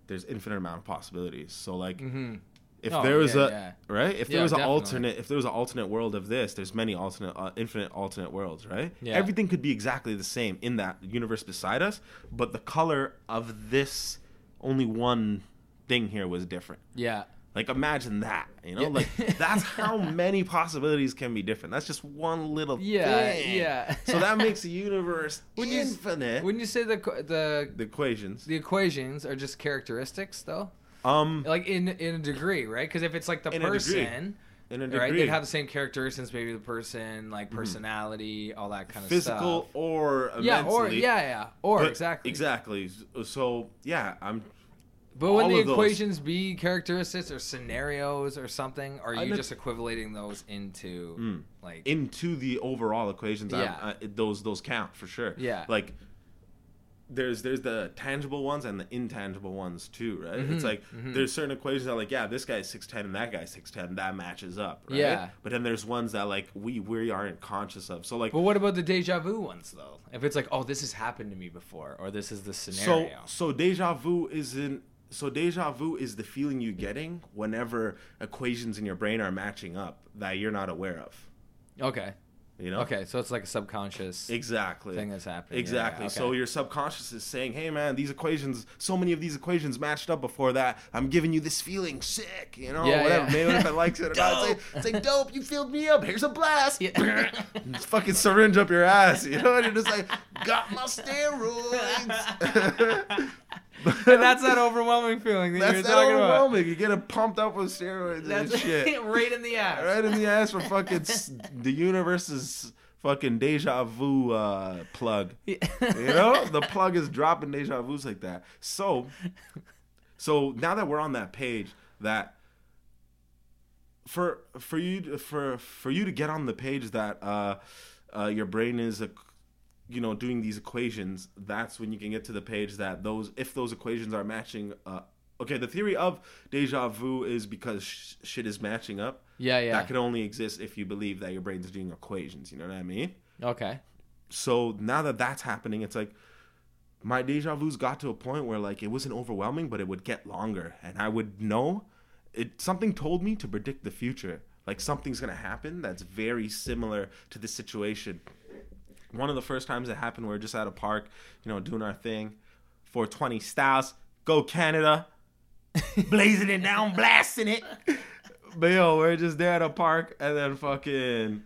there's infinite amount of possibilities. So like, Mm-hmm. if Oh, there was yeah, a yeah. right, if there Yeah, was an alternate, if there was an alternate world of this, there's many alternate, uh, infinite alternate worlds, right? Yeah. Everything could be exactly the same in that universe beside us, but the color of this only one thing here was different. Yeah. Like imagine that, you know, Yeah. like that's how many possibilities can be different. That's just one little Yeah, thing. yeah. so that makes the universe When you- infinite. Wouldn't you say the the the equations. the equations are just characteristics though? Um, Like in in a degree, right? Because if it's like the In a degree. person, in a right? They'd have the same characteristics, maybe the person, like personality, all that kind of physical stuff. or Yeah, or yeah, yeah, or but- exactly, exactly. So yeah, I'm But would all the of those. equations be characteristics or scenarios or something? Or are you just equating those into Mm. like? into the overall equations. I'm- Yeah. I, those those count for sure. Yeah. like there's there's the tangible ones and the intangible ones too, right? Mhm, It's like mhm. there's certain equations that like yeah, this guy's six ten and that guy's six ten, that matches up, right? Yeah. But then there's ones that like we we aren't conscious of. So like but what about the deja vu ones though? If it's like, oh, this has happened to me before, or this is the scenario. so so deja vu isn't so deja vu is the feeling you're getting whenever equations in your brain are matching up that you're not aware of. okay, You know? okay, so it's like a subconscious Exactly. thing that's happening. Exactly. yeah, So okay. your subconscious is saying, "Hey, man, these equations, so many of these equations matched up before that. I'm giving you this feeling, sick. You know, Yeah, whatever. yeah. Maybe if I likes it or not, it's like, it's like dope. You filled me up. Here's a blast. Yeah. Just fucking syringe up your ass. You know, and you're just like, got my steroids. And that's that overwhelming feeling that That's you're that talking about. overwhelming. You get it pumped up with steroids That's and shit. right in the ass. right in the ass for fucking the universe's fucking deja vu uh, plug. You know, the plug is dropping deja vu's like that. So, so now that we're on that page, that for for you for for you to get on the page that uh, uh, your brain is a you know doing these equations that's when you can get to the page that those if those equations are matching uh okay the theory of deja vu is because sh- shit is matching up Yeah, yeah. that can only exist if you believe that your brain's doing equations you know what i mean okay. so now that that's happening it's like my deja vu's got to a point where like it wasn't overwhelming but it would get longer and i would know it something told me to predict the future like something's gonna happen that's very similar to the situation one of the first times it happened we were just at a park you know doing our thing 420 styles go canada blazing it down blasting it but yo we're just there at a park and then fucking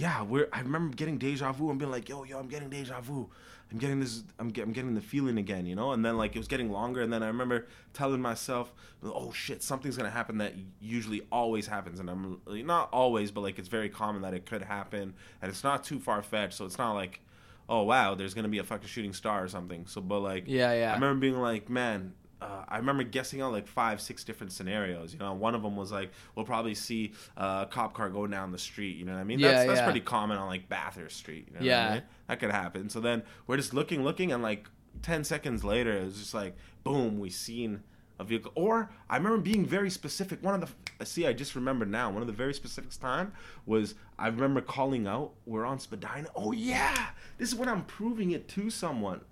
yeah, we're. I remember getting deja vu and being like, "Yo, yo, I'm getting deja vu. I'm getting this. I'm, get, I'm getting the feeling again, you know." And then like it was getting longer, and then I remember telling myself, "Oh shit, something's gonna happen that usually always happens." And I'm not always, but like it's very common that it could happen, and it's not too far fetched, so it's not like, "Oh wow, there's gonna be a fucking shooting star or something." So, but like, Yeah, yeah. I remember being like, man, uh, I remember guessing out like five, six different scenarios. You know, one of them was like, we'll probably see uh, a cop car go down the street. You know what I mean? Yeah, that's, that's yeah. pretty common on like Bathurst Street. You know what I Yeah. mean? That could happen. So then we're just looking, looking, and like 10 seconds later, it was just like, boom, we seen a vehicle. Or I remember being very specific. One of the, see, I just remember now, one of the very specific time was I remember calling out, we're on Spadina. Oh, yeah, this is when I'm proving it to someone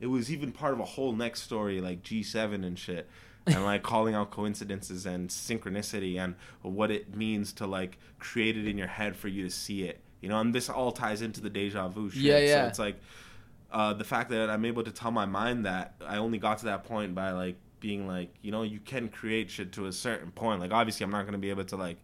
it was even part of a whole next story like G7 and shit and like calling out coincidences and synchronicity and what it means to like create it in your head for you to see it you know and this all ties into the deja vu shit Yeah, yeah. so it's like uh, the fact that I'm able to tell my mind that I only got to that point by like being like you know you can create shit to a certain point like obviously I'm not going to be able to like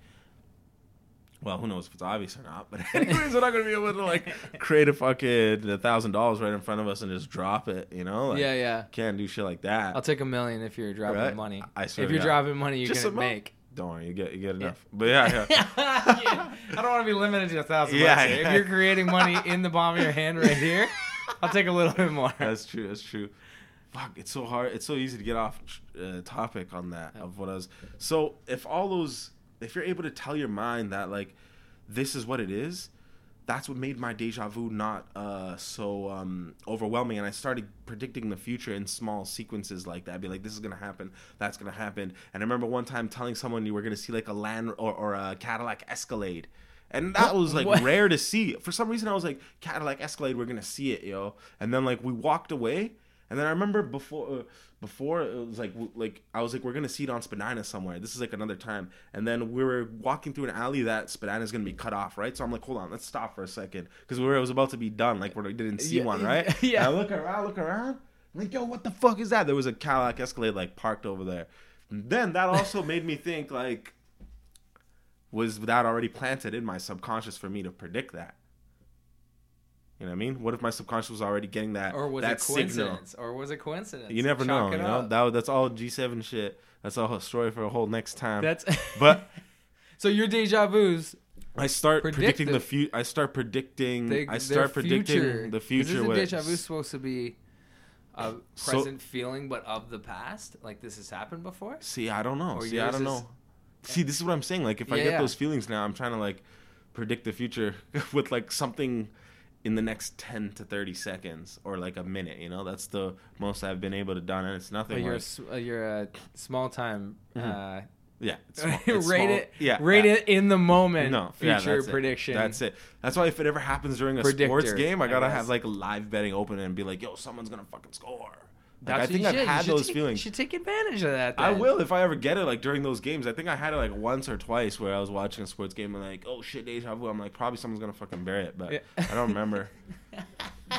well, who knows if it's obvious or not? But anyways, we're not gonna be able to like create a fucking a thousand dollars right in front of us and just drop it. You know? Like, yeah, yeah. Can't do shit like that. I'll take a million if you're dropping Right? money. I swear if you're God. dropping money, Just gonna make. Don't worry, you get you get enough. But yeah, yeah. Yeah. I don't want to be limited to a thousand Yeah, bucks. yeah. If you're creating money in the palm of your hand right here, I'll take a little bit more. that's true. That's true. Fuck, it's so hard. It's so easy to get off uh, topic on that of what I was. So if all those, if you're able to tell your mind that like, this is what it is, that's what made my deja vu not uh, so um, overwhelming. And I started predicting the future in small sequences like that. I'd be like, this is gonna happen, that's gonna happen. And I remember one time telling someone you were gonna see like a land or, or a Cadillac Escalade. And that was like What? rare to see. For some reason, I was like, Cadillac Escalade, we're gonna see it, yo. And then like we walked away, and then I remember before, uh, before it was like, like I was like, we're gonna see it on Spadina somewhere. This is like another time. And then we were walking through an alley that Spadina's gonna be cut off, right? So I'm like, hold on, let's stop for a second, because we were it was about to be done, like we didn't see Yeah, one, right? yeah. And I look around, look around, I'm like, yo, what the fuck is that? There was a Cadillac Escalade like parked over there. And then that also made me think like was that already planted in my subconscious for me to predict that? You know what I mean? What if my subconscious was already getting that Or was that it coincidence? Or was it coincidence? You never know. You know that that's all G seven shit. That's all a story for a whole next time. That's but So your deja vu's I start Predict predicting the- future. I start predicting. they, I start predicting the future. the future. Isn't deja vu supposed to be a So- present feeling, but of the past? Like this has happened before? See, I don't know. Or See, I don't is- know. See, this is what I'm saying. Like, if I get yeah. those feelings now, I'm trying to like predict the future with like something in the next 10 to 30 seconds or like a minute. You know, that's the most I've been able to done, and it's Well, nothing. you're a, uh, you're a small time. Mhm. Uh, yeah, it's small, it's rate small. it. Yeah, rate yeah. it in the moment. No, future yeah, that's it. prediction. That's it. That's why if it ever happens during a sports game, I I gotta guess. have like live betting open and be like, "Yo, someone's gonna fucking score." Like, I think I've should. Had those take- feelings. You should take advantage of that. I will if I ever get it like during those games. I think I had it like once or twice where I was watching a sports game and like, oh shit, deja vu. I'm like, probably someone's gonna fucking bear it, but Yeah. I don't remember.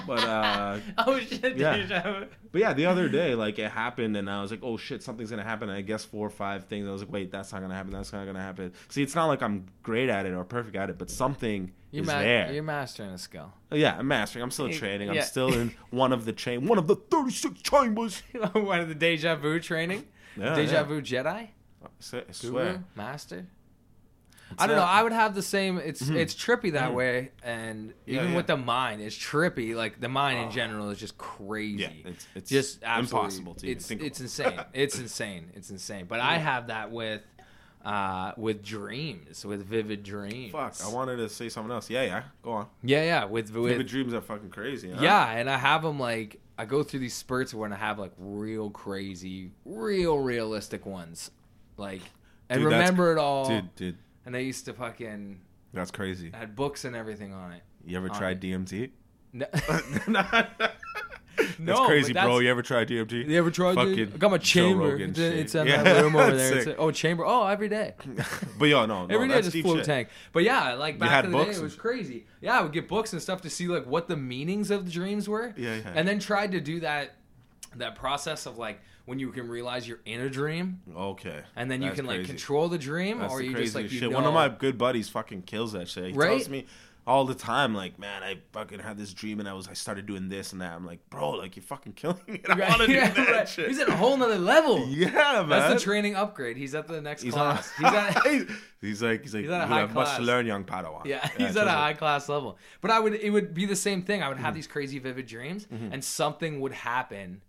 But uh, oh shit! yeah. deja vu. but yeah, the other day like it happened and I was like, oh shit, something's gonna happen. And I guess four or five things. I was like, wait, that's not gonna happen. That's not gonna happen. See, it's not like I'm great at it or perfect at it, but something You're, is ma- there. you're mastering a skill. Yeah, I'm mastering. I'm still training. I'm Yeah. still in one of the chain, one of the 36 chambers. One of the deja vu training. Yeah, deja yeah. vu Jedi. I swear. Guru, master. I don't know. I would have the same. It's Mhm. it's trippy that Mhm. way, and Yeah, even yeah. with the mind, it's trippy. Like the mind in Oh. general is just crazy. Yeah, it's it's just absolutely, impossible to even It's think it's insane. It's insane. It's insane. But I have that with uh with dreams, with vivid dreams. Fuck, I wanted to say something else. Yeah, yeah. Go on. Yeah, yeah. With with Vivid dreams are fucking crazy. Huh? Yeah, and I have them like I go through these spurts when I have like real crazy, real realistic ones, like and Dude, that's- remember it all. dude, dude, And I used to fucking that's crazy. Had books and everything on it. You ever on tried. DMT? No, that's No, crazy, but bro. You ever tried DMT? you ever tried? Fucking? I got my Joe chamber. Rogan It's, shit. it's in Yeah, that room over that's there. It's sick. oh, chamber. Oh, every day. but yo, no, no, Every day I that's just deep float shit. tank. But yeah, like back had in the day, books it was crazy. Yeah, I would get books and stuff to see like what the meanings of the dreams were. Yeah, yeah. And then tried to do that that process of like when you can realize you're in a dream Okay. and then you That's can like crazy. control the dream That's or the you just like you shit. know. One of my good buddies fucking kills that shit. He Right? tells me all the time, like, man, I fucking had this dream and I was I started doing this and that. I'm like, bro, like you're fucking killing me. I Right, want to do yeah, that right. shit. He's at a whole nother level. yeah, man. That's the training upgrade. He's at the next He's on. class. He's at he's like he's like He's at a high have much class. to learn, young Padawan. Yeah, he's at a high class level. But I would it would be the same thing. I would Mm-hmm. have these crazy vivid dreams and something would happen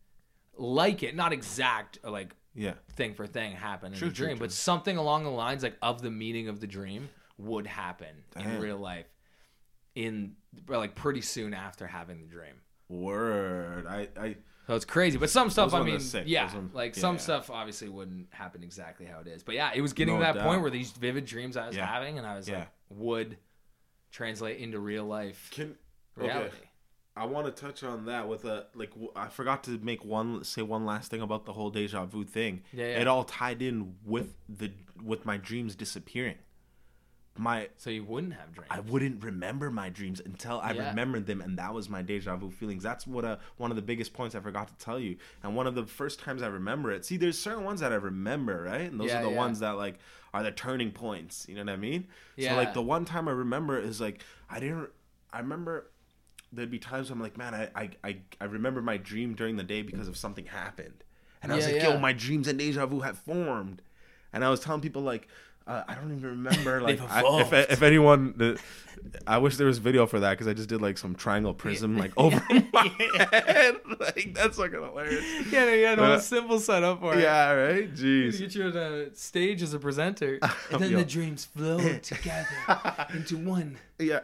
like it, not exact like Yeah. thing for thing happen in True, the dream, true. but something along the lines like of the meaning of the dream would happen in real life in like pretty soon after having the dream. Word. I I So it's crazy, but some stuff I mean, yeah, like some yeah. stuff obviously wouldn't happen exactly how it is. But yeah, it was getting No to that doubt. point where these vivid dreams I was Yeah. having, and I was Yeah. like, would translate into real life can reality. I want to touch on that with a like I forgot to make one say one last thing about the whole deja vu thing. Yeah, yeah. It all tied in with the with my dreams disappearing. My So you wouldn't have dreams. I wouldn't remember my dreams until I Yeah. remembered them, and that was my deja vu feelings. That's what uh, one of the biggest points I forgot to tell you, and one of the first times I remember it. See, there's certain ones that I remember, right? And those are the ones that like are the turning points. You know what I mean? Yeah. So like the one time I remember is like I didn't. I remember there'd be times where I'm like, man, I I I, I remember my dream during the day because of something happened, and I was Yeah, like, yeah. yo, my dreams and deja vu have formed, and I was telling people like. Uh, I don't even remember. Like, I, if if anyone, the, I wish there was video for that because I just did like some triangle prism like over my head. Like that's fucking hilarious. yeah, yeah, But, uh, simple setup for Yeah, right. You Jeez. get you on a stage as a presenter, and then Yo. the dreams flow together into one. Yeah.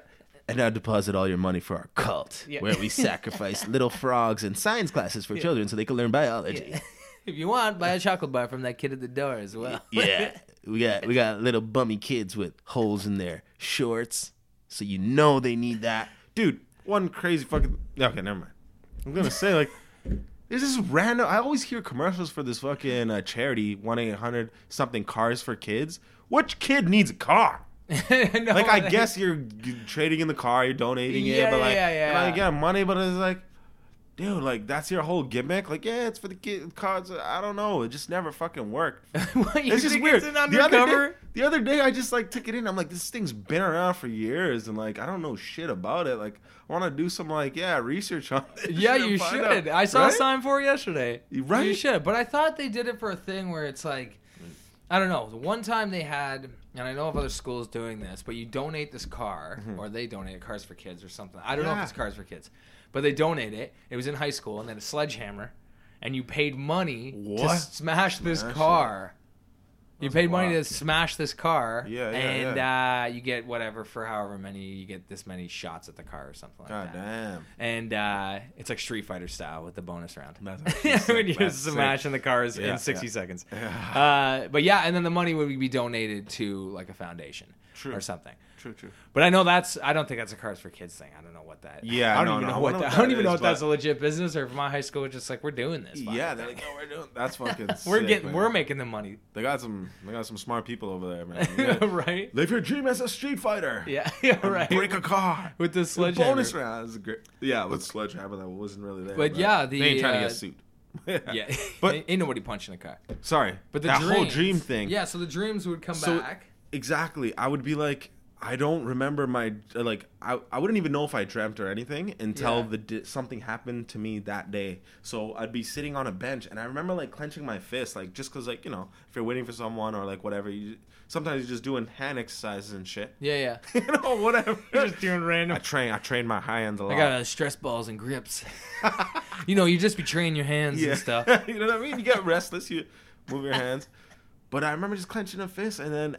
And now deposit all your money for our cult, Yeah. where we sacrifice little frogs in science classes for children so they can learn biology. If you want, buy a chocolate bar from that kid at the door as well. Yeah, we got we got little bummy kids with holes in their shorts, so you know they need that. Dude, one crazy fucking. Okay, never mind. I'm gonna say like, there's this is random. I always hear commercials for this fucking uh, charity one eight hundred something cars for kids. Which kid needs a car? No, Like I guess you're trading in the car, you're donating Yeah, it, but like, yeah, yeah. and I get money, but it's like, dude, like that's your whole gimmick. Like, yeah, it's for the kids, cars. I don't know. It just never fucking worked. What, It's just weird. It's the other day, the other day, I just like took it in. I'm like, this thing's been around for years, and like I don't know shit about it. Like, I want to do some like yeah research on it. Yeah, you should. I saw a sign for it yesterday. Right? You should. But I thought they did it for a thing where it's like, I don't know. The one time they had, and I know of other schools doing this, but you donate this car, or they donate cars for kids or something. I don't know if Mm-hmm. It's cars for kids, but they donate it. It was in high school, and then a sledgehammer, and you paid money to smash this That car. You paid money to smash this car, Yeah, yeah, and Uh, you get whatever for however many you get this many shots at the car or something like God that. damn. And uh, it's like Street Fighter style with the bonus round. That's when you That's smash in the cars Yeah, in 60 yeah. seconds. Yeah. Uh, but yeah, and then the money would be donated to like a foundation True. or something. True, true. But I know that's I don't think that's a cars for kids thing. I don't know what that. Yeah, I don't no, even no, know what that, I don't even know if that's a legit business or if my high school was just like we're doing this. Yeah, they're like, no, we're doing. That's fucking. we're sick, getting man. we're making the money, They got some. They got some smart people over there, man. Gotta right? Live your dream as a street fighter. Yeah, yeah, right. Break a car. With the sledgehammer. bonus round. Great. Yeah, with sledgehammer that wasn't really there. But yeah, the, they ain't trying to uh, get sued. Yeah, But- ain't nobody punching a car. sorry, But the that whole dream thing. Yeah, so the dreams would come So- back. exactly. I would be like, I don't remember my like. I, I wouldn't even know if I dreamt or anything until Yeah. the di- something happened to me that day. So I'd be sitting on a bench and I remember like clenching my fist, like just because like you know if you're waiting for someone or like whatever, you sometimes you're just doing hand exercises and shit. Yeah, yeah. you know whatever. just doing random. I train. I train my high hands a lot. I got uh, stress balls and grips. you know, you just be training your hands yeah. and stuff. you know what I mean? You get restless, you move your hands. But I remember just clenching a fist and then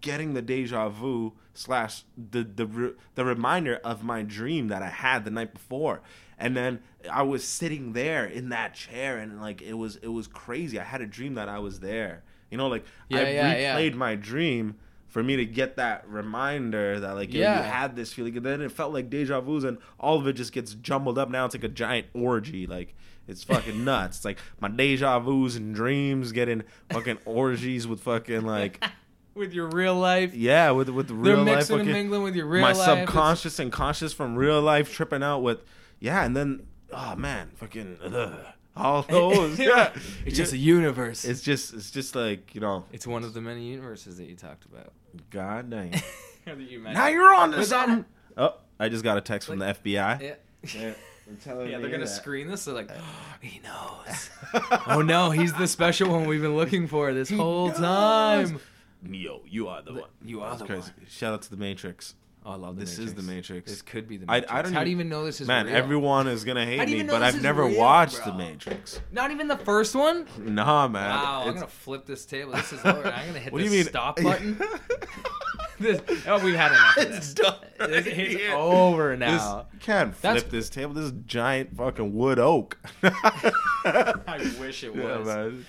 getting the deja vu slash the the the reminder of my dream that I had the night before. And then I was sitting there in that chair and like it was it was crazy. I had a dream that I was there. You know, like Yeah, I yeah, yeah. replayed my dream for me to get that reminder that like Yeah. you had this feeling and then it felt like deja vu's and all of it just gets jumbled up now it's like a giant orgy like it's fucking nuts it's like my deja vu's and dreams getting fucking orgies with fucking like With your real life. yeah with with real They're real life mixing and fucking, mingling with your real my life. It's- subconscious and conscious from real life tripping out with yeah and then oh man fucking ugh, all those yeah It's just a universe. It's, it's just it's just like you know it's one of the many universes that you talked about. god dang you now you're on to But something oh i just got a text from the fbi Yeah. Yeah, they're Yeah, they're gonna that. screen this. They're like, he knows. oh no, he's the special one we've been looking for this whole knows. time. Neo, you are the one. You are That's the crazy. one. Shout out to the Matrix. Oh, I love the This is the Matrix. This could be the I- I don't How do you even- even know this is Man, real? everyone is gonna How hate do you me, know but this I've is never real, watched bro? the Matrix. Not even the first one. Nah, man. Wow, I'm gonna flip this table. This is over. I'm gonna hit what do the you mean? stop button. this, oh, we've had enough. Of this. it's done. It's, it's Yeah. over now. you can't flip That's- this table. This is giant fucking wood oak. I wish it Yeah, was. man.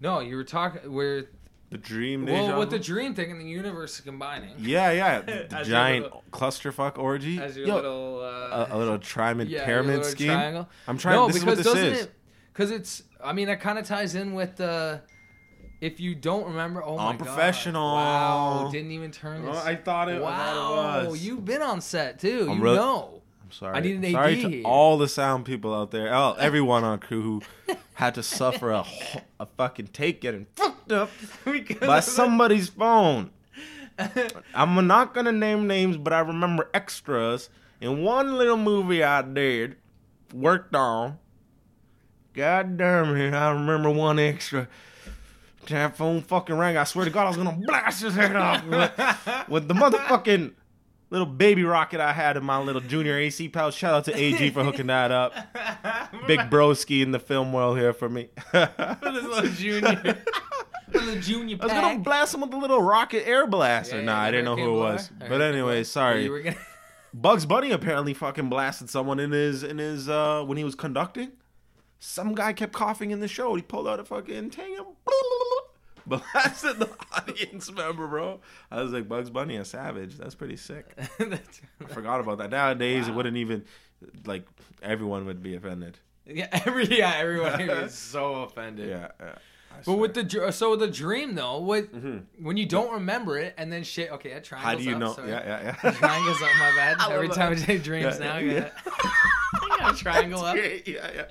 No, you were talking. We're The dream. well deja with the dream thing and the universe combining. Yeah, yeah. The As your giant little- clusterfuck orgy. As your Yo, little uh, a, a little trimid yeah, your pyramid little scheme. triangle. I'm trying. No, this is because what this doesn't is. it? Because it's. I mean, it kind of ties in with the. If you don't remember, oh my Unprofessional. god! Wow, didn't even turn this. Oh, I thought it. wow, I thought it was. you've been on set too. I'm you real- know. I'm sorry. I need an sorry AD to here. all the sound people out there. Oh, everyone on crew who had to suffer a wh- a fucking take getting fucked up Because by somebody's phone. I'm not gonna name names, but I remember extras in one little movie I did, worked on. God damn it, I remember one extra. That phone fucking rang. I swear to God, I was gonna blast his head off with, with the motherfucking little baby rocket I had in my little junior AC pouch. Shout out to AG for hooking that up. Big broski in the film world here for me. for this little junior, little junior I was gonna blast him with a little rocket air blaster. Yeah, nah, yeah, I didn't know who it was. But anyway, sorry. Gonna- Bugs Bunny apparently fucking blasted someone in his in his uh when he was conducting. Some guy kept coughing in the show. He pulled out a fucking thing and blasted the audience member, bro. I was like, Bugs Bunny, a savage. That's pretty sick. That's- I forgot about that. Nowadays, it wouldn't even like everyone would be offended. yeah, every yeah, everyone is so offended. Yeah, yeah. I But with the so the dream though, what Mhm. when you don't remember it and then shit. Okay, that triangles how do you up, know? sorry. Yeah, yeah, The yeah. triangles up. My bad. I love Every that. time I say dreams Yeah, now, I yeah. I got a triangle up. Great, Yeah,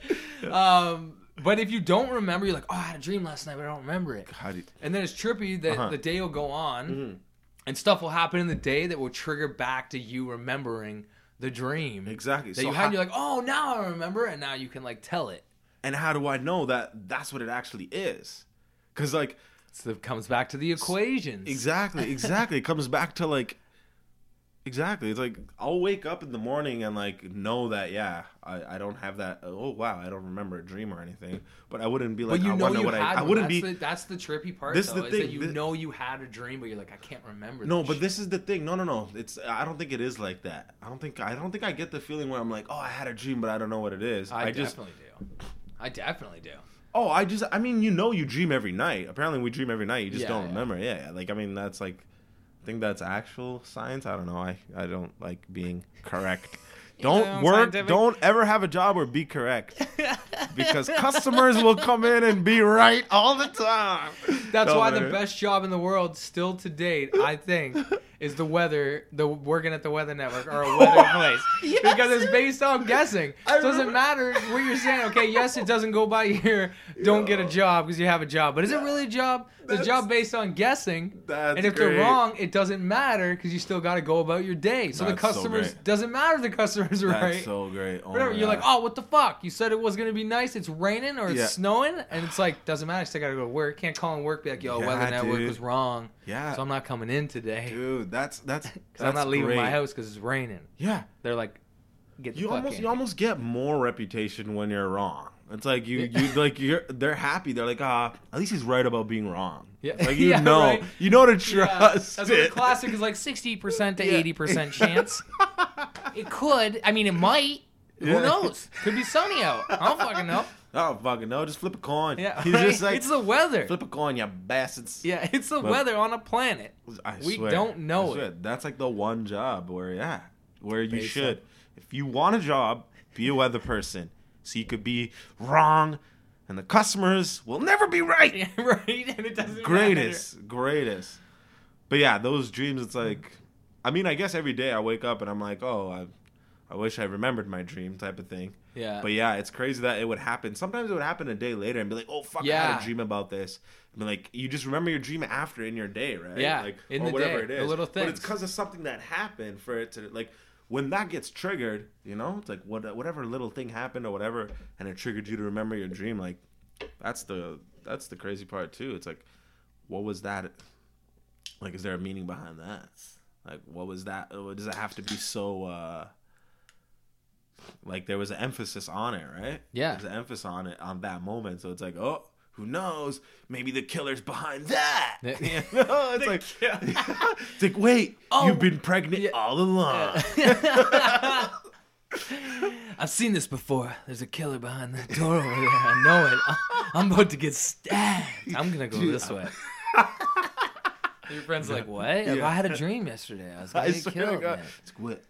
yeah. Um, but if you don't remember, you're like, oh, I had a dream last night, but I don't remember it. How do you, And then it's trippy that Uh-huh. the day will go on Mhm. and stuff will happen in the day that will trigger back to you remembering the dream exactly? that you had. and you're like, oh, now I remember, and now you can like tell it. And how do I know that that's what it actually is? Because like So it comes back to the equations. Exactly, exactly. it comes back to like exactly. It's like I'll wake up in the morning and like know that yeah, I, I don't have that. Oh wow, I don't remember a dream or anything. But I wouldn't be like you I know you what I. I wouldn't that's be. The, that's the trippy part. This is though, the is that thing, you thi- know you had a dream, but you're like, I can't remember. No, but shit. this is the thing. No, no, no. It's I don't think it is like that. I don't think I don't think I get the feeling where I'm like, oh, I had a dream, but I don't know what it is. I, just definitely do. I definitely do. oh, I just I mean, you know, you dream every night. Apparently, we dream every night. You just Yeah, don't yeah. remember. Yeah, yeah. like I mean, that's like, I think that's actual science. I don't know. I I don't like being correct. Don't know, work. scientific. Don't ever have a job or be correct because customers will come in and be right all the time. That's No, why the best job in the world, still to date, I think, is the weather, the working at the Weather Network or a weather place, Yes. because it's based on guessing. It doesn't remember- matter what you're saying. Okay, yes, it doesn't go by here. Don't get a job because you have a job, but is it really a job? The job based on guessing. That's and if great. they're wrong, it doesn't matter because you still got to go about your day. So That's the customers great. doesn't matter if the customers are That's right. so great. Oh Whatever. You're like, oh, what the fuck? You said it was gonna be nice. It's raining or it's Yeah. snowing, and it's like doesn't matter. I still gotta go to work. Can't call and work. Be like, yo, Yeah, Weather Network was wrong, yeah, so I'm not coming in today dude. That's that's because I'm not leaving my house because it's raining. Yeah, They're like, get the you almost in. you almost get more reputation when you're wrong. It's like you you like you're they're happy. They're like ah, at least he's right about being wrong. Yeah. like you Yeah, know right. you know to Yeah, trust. That's what the it. classic is like. Sixty percent to Yeah. eighty percent chance. It could. I mean, it might. Yeah. Who knows? Could be sunny out. I don't fucking know. I don't fucking know. just flip a coin. Yeah, he's right? just like it's the weather. flip a coin, you bastards. Yeah, it's the But- weather on a planet. I We swear, don't know I swear, That's like the one job where yeah, where you Based should. If you want a job, be a weather person, so you could be wrong, and the customers will never be right. Yeah, right. And it doesn't greatest, greatest. But yeah, those dreams. It's like, I mean, I guess every day I wake up and I'm like, oh, I, I wish I remembered my dream, type of thing. Yeah. But yeah, it's crazy that it would happen. Sometimes it would happen a day later and be like, oh fuck, I had a dream about this. And like you just remember your dream after in your day, right? Yeah, like in or the whatever day, it the is. little But it's because of something that happened for it to like when that gets triggered, you know, it's like what whatever little thing happened or whatever, and it triggered you to remember your dream. Like that's the that's the crazy part too. It's like, what was that? Like, is there a meaning behind that? Like, what was that? Does it have to be so? uh Like, there was an emphasis on it, right? Yeah. There's an emphasis on it on that moment. So it's like, oh, who knows? Maybe the killer's behind that. Yeah. You know? it's like, it's like, wait, Oh. you've been pregnant Yeah. all along. I've seen this before. There's a killer behind that door over there. I know it. I'm about to get stabbed. I'm gonna go Dude, this way. Your friend's like, what? Yeah. I had a dream yesterday. I was I gonna get swear killed. God. man." It's quit.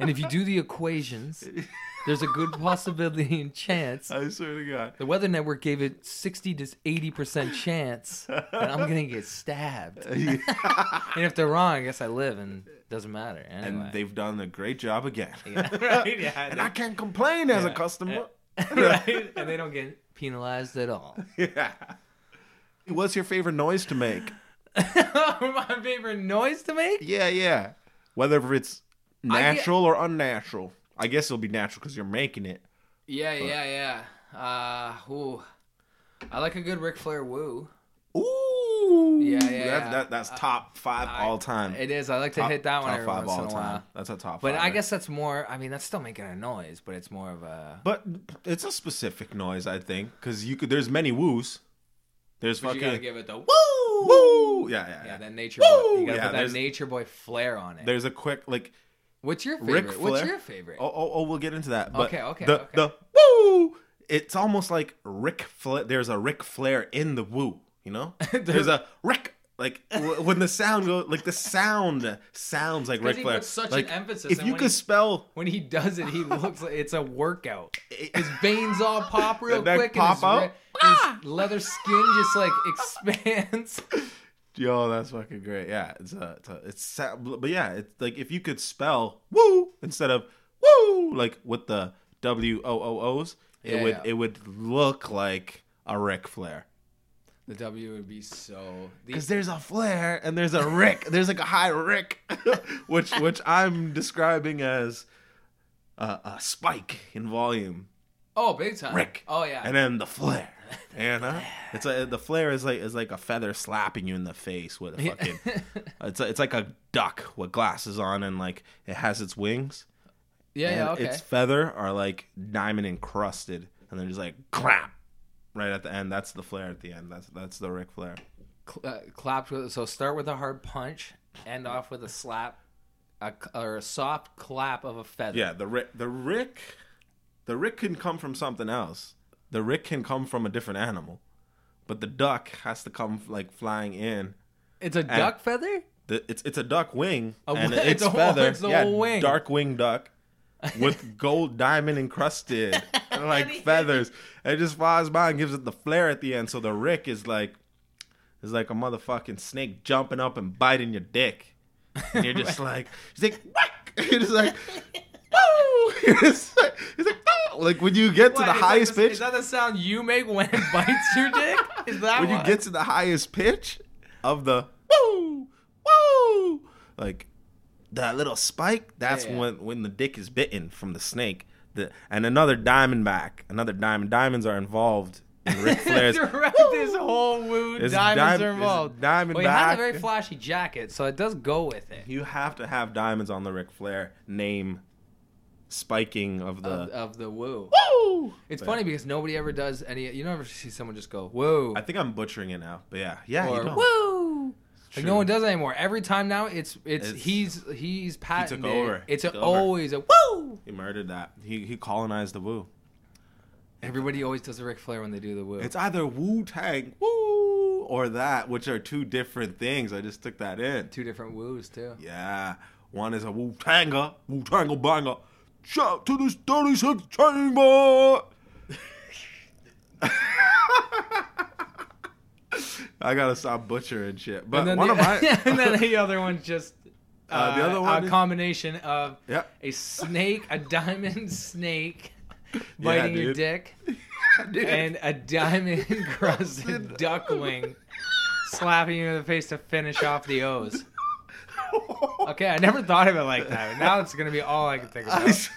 And if you do the equations, there's a good possibility and chance. I swear to God. The Weather Network gave it 60 to 80 percent chance that I'm gonna get stabbed. and if they're wrong, I guess I live, and it doesn't matter. Anyway. And they've done a great job again. yeah, right? Yeah, and I can't complain as a Yeah. customer. right? And they don't get penalized at all. yeah. What's your favorite noise to make? My favorite noise to make? Yeah, yeah. Whether it's I get- natural or unnatural. I guess it'll be natural because you're making it. Yeah, yeah, yeah. Uh, ooh. I like a good Ric Flair woo. Ooh. Yeah, yeah, That, yeah. that, that's top five I- all time. It is. I like to Top- hit that one top every five once all in a time. while. That's a top But five. I guess that's more. I mean, that's still making a noise, but it's more of a. But it's a specific noise, I think, because you could. There's many woos. There's But you gotta give it the woo. woo. Yeah, yeah, Yeah, yeah. that nature boy. You gotta Yeah, put that nature boy flair on it. There's a quick like. What's your Ric favorite? What's Flair? your favorite? Oh, oh, oh, we'll get into that. But Okay, okay, The okay. the woo. It's almost like Ric Flair. There's a Ric Flair in the woo. You know. there's a Rick. Like when the sound goes, like the sound sounds like Ric he Flair. puts such an emphasis, If you could he- spell When he does it, he looks like it's a workout. His veins all pop real quick, pop and his, out? re- his leather skin just like expands. Yo, that's fucking great. Yeah, it's uh, it's, uh, it's but yeah, it's like if you could spell woo instead of woo, like with the W O O O's, Yeah, it would yeah. it would look like a Ric Flair. The W would be so. Because there's a Flair and there's a Rick. there's like a high Rick, which which I'm describing as a, a spike in volume, oh, big time. Rick. Oh yeah. and then the Flair. And uh, it's a, the flare is like is like a feather slapping you in the face with a fucking. it's a, it's like a duck with glasses on and like it has its wings. yeah, yeah, okay. Its feather are like diamond encrusted, and then just like clap right at the end. That's the flare at the end. That's that's the Ric Flair. Uh, clapped with so start with a hard punch, end off with a slap, a, or a soft clap of a feather. Yeah, the Rick, the Rick, the Rick can come from something else. The Rick can come from a different animal, but the duck has to come like flying in. it's a duck feather. The, it's it's a duck wing A and its it's a whole- feather, it's a yeah, wing. dark wing duck with gold diamond encrusted like feathers. And it just flies by and gives it the flare at the end. So the Rick is like is like a motherfucking snake jumping up and biting your dick, and you're just like he's like whack. You're just like. Woo! Like, "Oh!" like when you get to the highest the- pitch, Is that the sound you make when it bites your dick? Is that when you get to the highest pitch of the woo woo like that little spike that's Yeah, yeah. when when the dick is bitten from the snake the and another diamondback another diamond diamonds are involved in Ric Flair's Throughout this whole woo, It's diamonds are involved. diamond well, he has a very flashy jacket, so it does go with it. you have to have diamonds on the Ric Flair name spiking of the Of, of the woo. woo It's But funny because nobody ever does any. You never see someone just go woo I think I'm butchering it now but yeah yeah you or don't. woo. Like no one does anymore. Every time now, it's it's, It's- he's he's patented. over. It's Took a, over. always a woo. he murdered that he he colonized the woo Everybody always does a Ric Flair when they do the woo. It's either Wu Tang Woo or that, which are two different things. I just took that in. two different woos too. Yeah, one is a Wu Tanga, Wu Tanga banger. Shout to this 36 chamber. I gotta stop butchering shit. But and then one the, of my and then the other one's just uh, Uh, the other one a is- combination of yeah, a snake, a diamond snake biting your dick, and a diamond encrusted duck wing slapping you in the face to finish off the O's. Okay, I never thought of it like that. Now it's gonna be all I can think about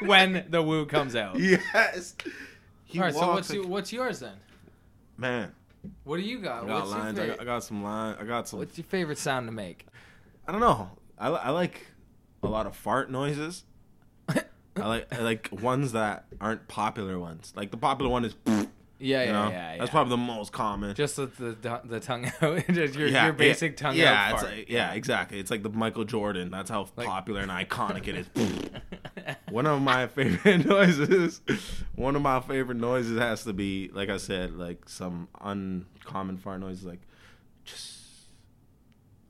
when the woo comes out. yes. He all right, so what's like- you, what's yours then? man? What do you got? I got What's your, lines. I got, I got some lines. I got some what's your favorite sound to make? I don't know. I, I like a lot of fart noises. I like I like ones that aren't popular ones. Like the popular one is, Yeah, you yeah, know, yeah, yeah. that's probably the most common. just the the, the tongue out, just your, yeah, your basic yeah, tongue yeah, out it's like- yeah, exactly. It's like the Michael Jordan. That's how Like- popular and iconic it is. one of my favorite noises. One of my favorite noises has to be, like I said, like some uncommon fart noises, like just.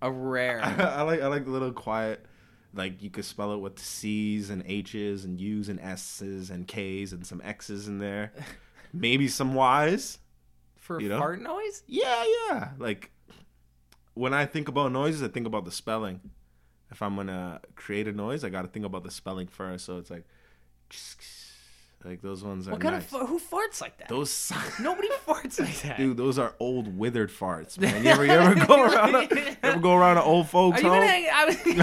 a rare. I like I like the little quiet, like you could spell it with C's and H's and U's and S's and K's and some X's in there, maybe some Y's. For You know? fart noise? Yeah, yeah. Like when I think about noises, I think about the spelling. If I'm gonna create a noise, I got to think about the spelling first. So it's like, like those ones are What kind nice. of who farts like that? those Nobody farts like that. dude, those are old withered farts, man. You ever, you ever go around? A, you ever go around an old folks Are you home? been hanging? I was, you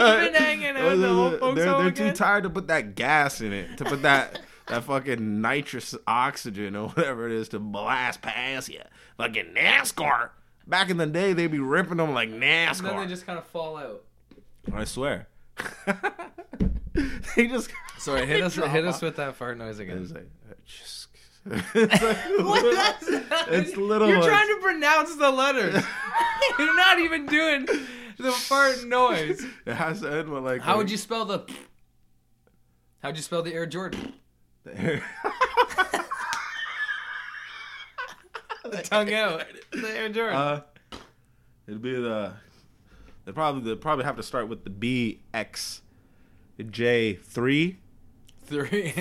been hanging out the old folks they're, home they're again? too tired to put that gas in it, to put that that fucking nitrous oxygen or whatever it is to blast past you. Fucking NASCAR. Back in the day, they'd be ripping them like NASCAR. And then they NASCAR. just kind of fall out. I swear. they just. Sorry, hit us drop hit us with that fart noise again. It's like, uh, just- it's like What little- that's it's little You're ones. trying to pronounce the letters. You're not even doing the fart noise. It has to end with like. How a- would you spell the? How'd you spell the Air Jordan? The air tongue out. The Air Jordan. Uh, it'd be the. They probably they probably have to start with the B X, J three Three.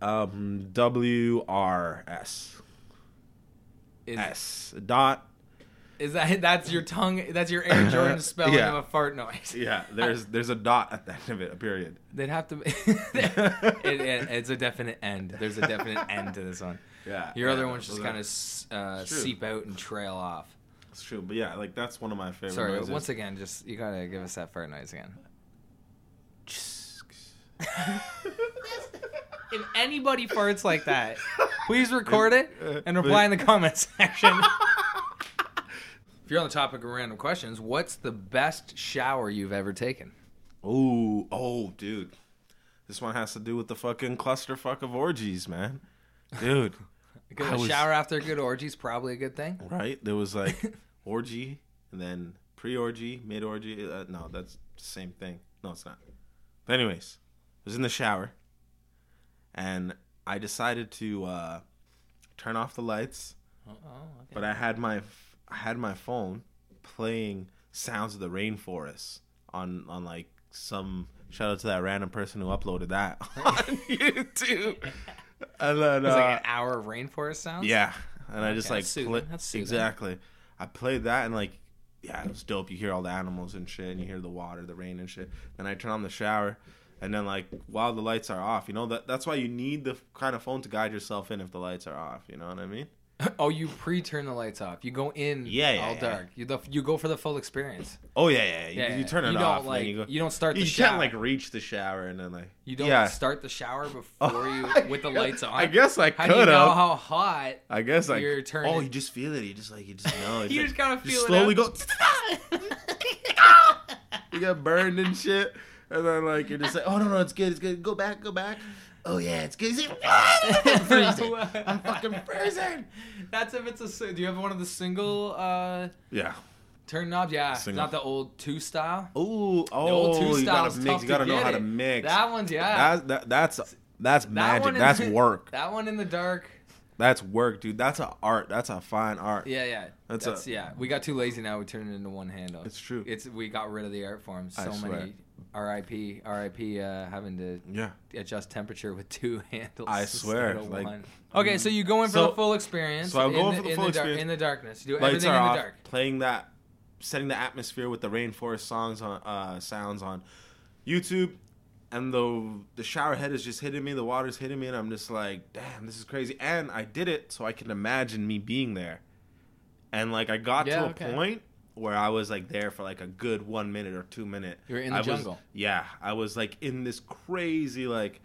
um W R S Is, S dot. Is that that's your tongue? That's your Air Jordan spelling Yeah. of a fart noise. Yeah, there's there's a dot at the end of it. A period. They'd have to. it, it, it's a definite end. There's a definite end to this one. Yeah. Your yeah, other ones just kind of uh, seep out and trail off. It's true, but yeah, like that's one of my favorite. Sorry, noises. once again, just you gotta give us that fart noise again. if anybody farts like that, please record it and reply in the comment section. If you're on the topic of random questions, what's the best shower you've ever taken? Ooh, oh, dude. This one has to do with the fucking clusterfuck of orgies, man. Dude, A good was- shower after a good orgy is probably a good thing. right? There was like orgy and then pre-orgy, mid-orgy. Uh, no, that's the same thing. No, it's not. But anyways, I was in the shower, and I decided to uh, turn off the lights, Oh, okay. but I had my I had my phone playing "Sounds of the Rainforest" on on like some shout out to that random person who uploaded that on YouTube. And then, It was uh, like an hour of rainforest sounds. yeah, and I just like. That's exactly. I played that and like, yeah, it was dope. You hear all the animals and shit, and you hear the water, the rain and shit. Then I turn on the shower, and then like while the lights are off, you know that that's why you need the kind of phone to guide yourself in if the lights are off. You know what I mean? oh, you pre-turn the lights off. You go in Yeah, yeah, all yeah. dark. You the, you go for the full experience. Oh yeah, yeah. You, Yeah, you turn it you off, Don't, like, you go. you don't start the shower. You shower. can't like reach the shower and then like. you don't yeah. start the shower before you with the lights on. I guess I could. How do you know have. how hot? I guess I. you're turning- Oh, you just feel it. You just like you just know. It's You like- just gotta feel it slowly out. go. you got burned and shit, and then like you're just like, oh no no, it's good, it's good. Go back, go back. Oh yeah, it's good. It's- I'm freezing. I'm fucking freezing. That's if it's a. Do you have one of the single uh Yeah. turn knobs? Yeah, Single. not the old two style. Ooh, The old oh, two you style's gotta mix. tough You gotta to know get how to it. mix. That one's yeah. That, that that's that's That magic. one in That's the- work. That one in the dark. That's work, dude. That's a art. That's a fine art. Yeah, yeah. That's That's, a- yeah. We got too lazy now. We turned it into one handle. It's true. It's we got rid of the art form. I So swear. many. R.I.P. R.I.P. Uh, having to Yeah. adjust temperature with two handles. I swear, like- one. Okay, so you go in for So- the full experience. so I'll go in in for the in full dark- experience. in the darkness. You do lights everything are in off, the dark. playing that, setting the atmosphere with the rainforest songs on uh, sounds on YouTube, and the the shower head is just hitting me, the water's hitting me, and I'm just like, damn, this is crazy. And I did it so I can imagine me being there, and like I got Yeah, to a okay. point where I was like there for like a good one minute or two minute. You were in the I was- jungle. yeah, I was like in this crazy like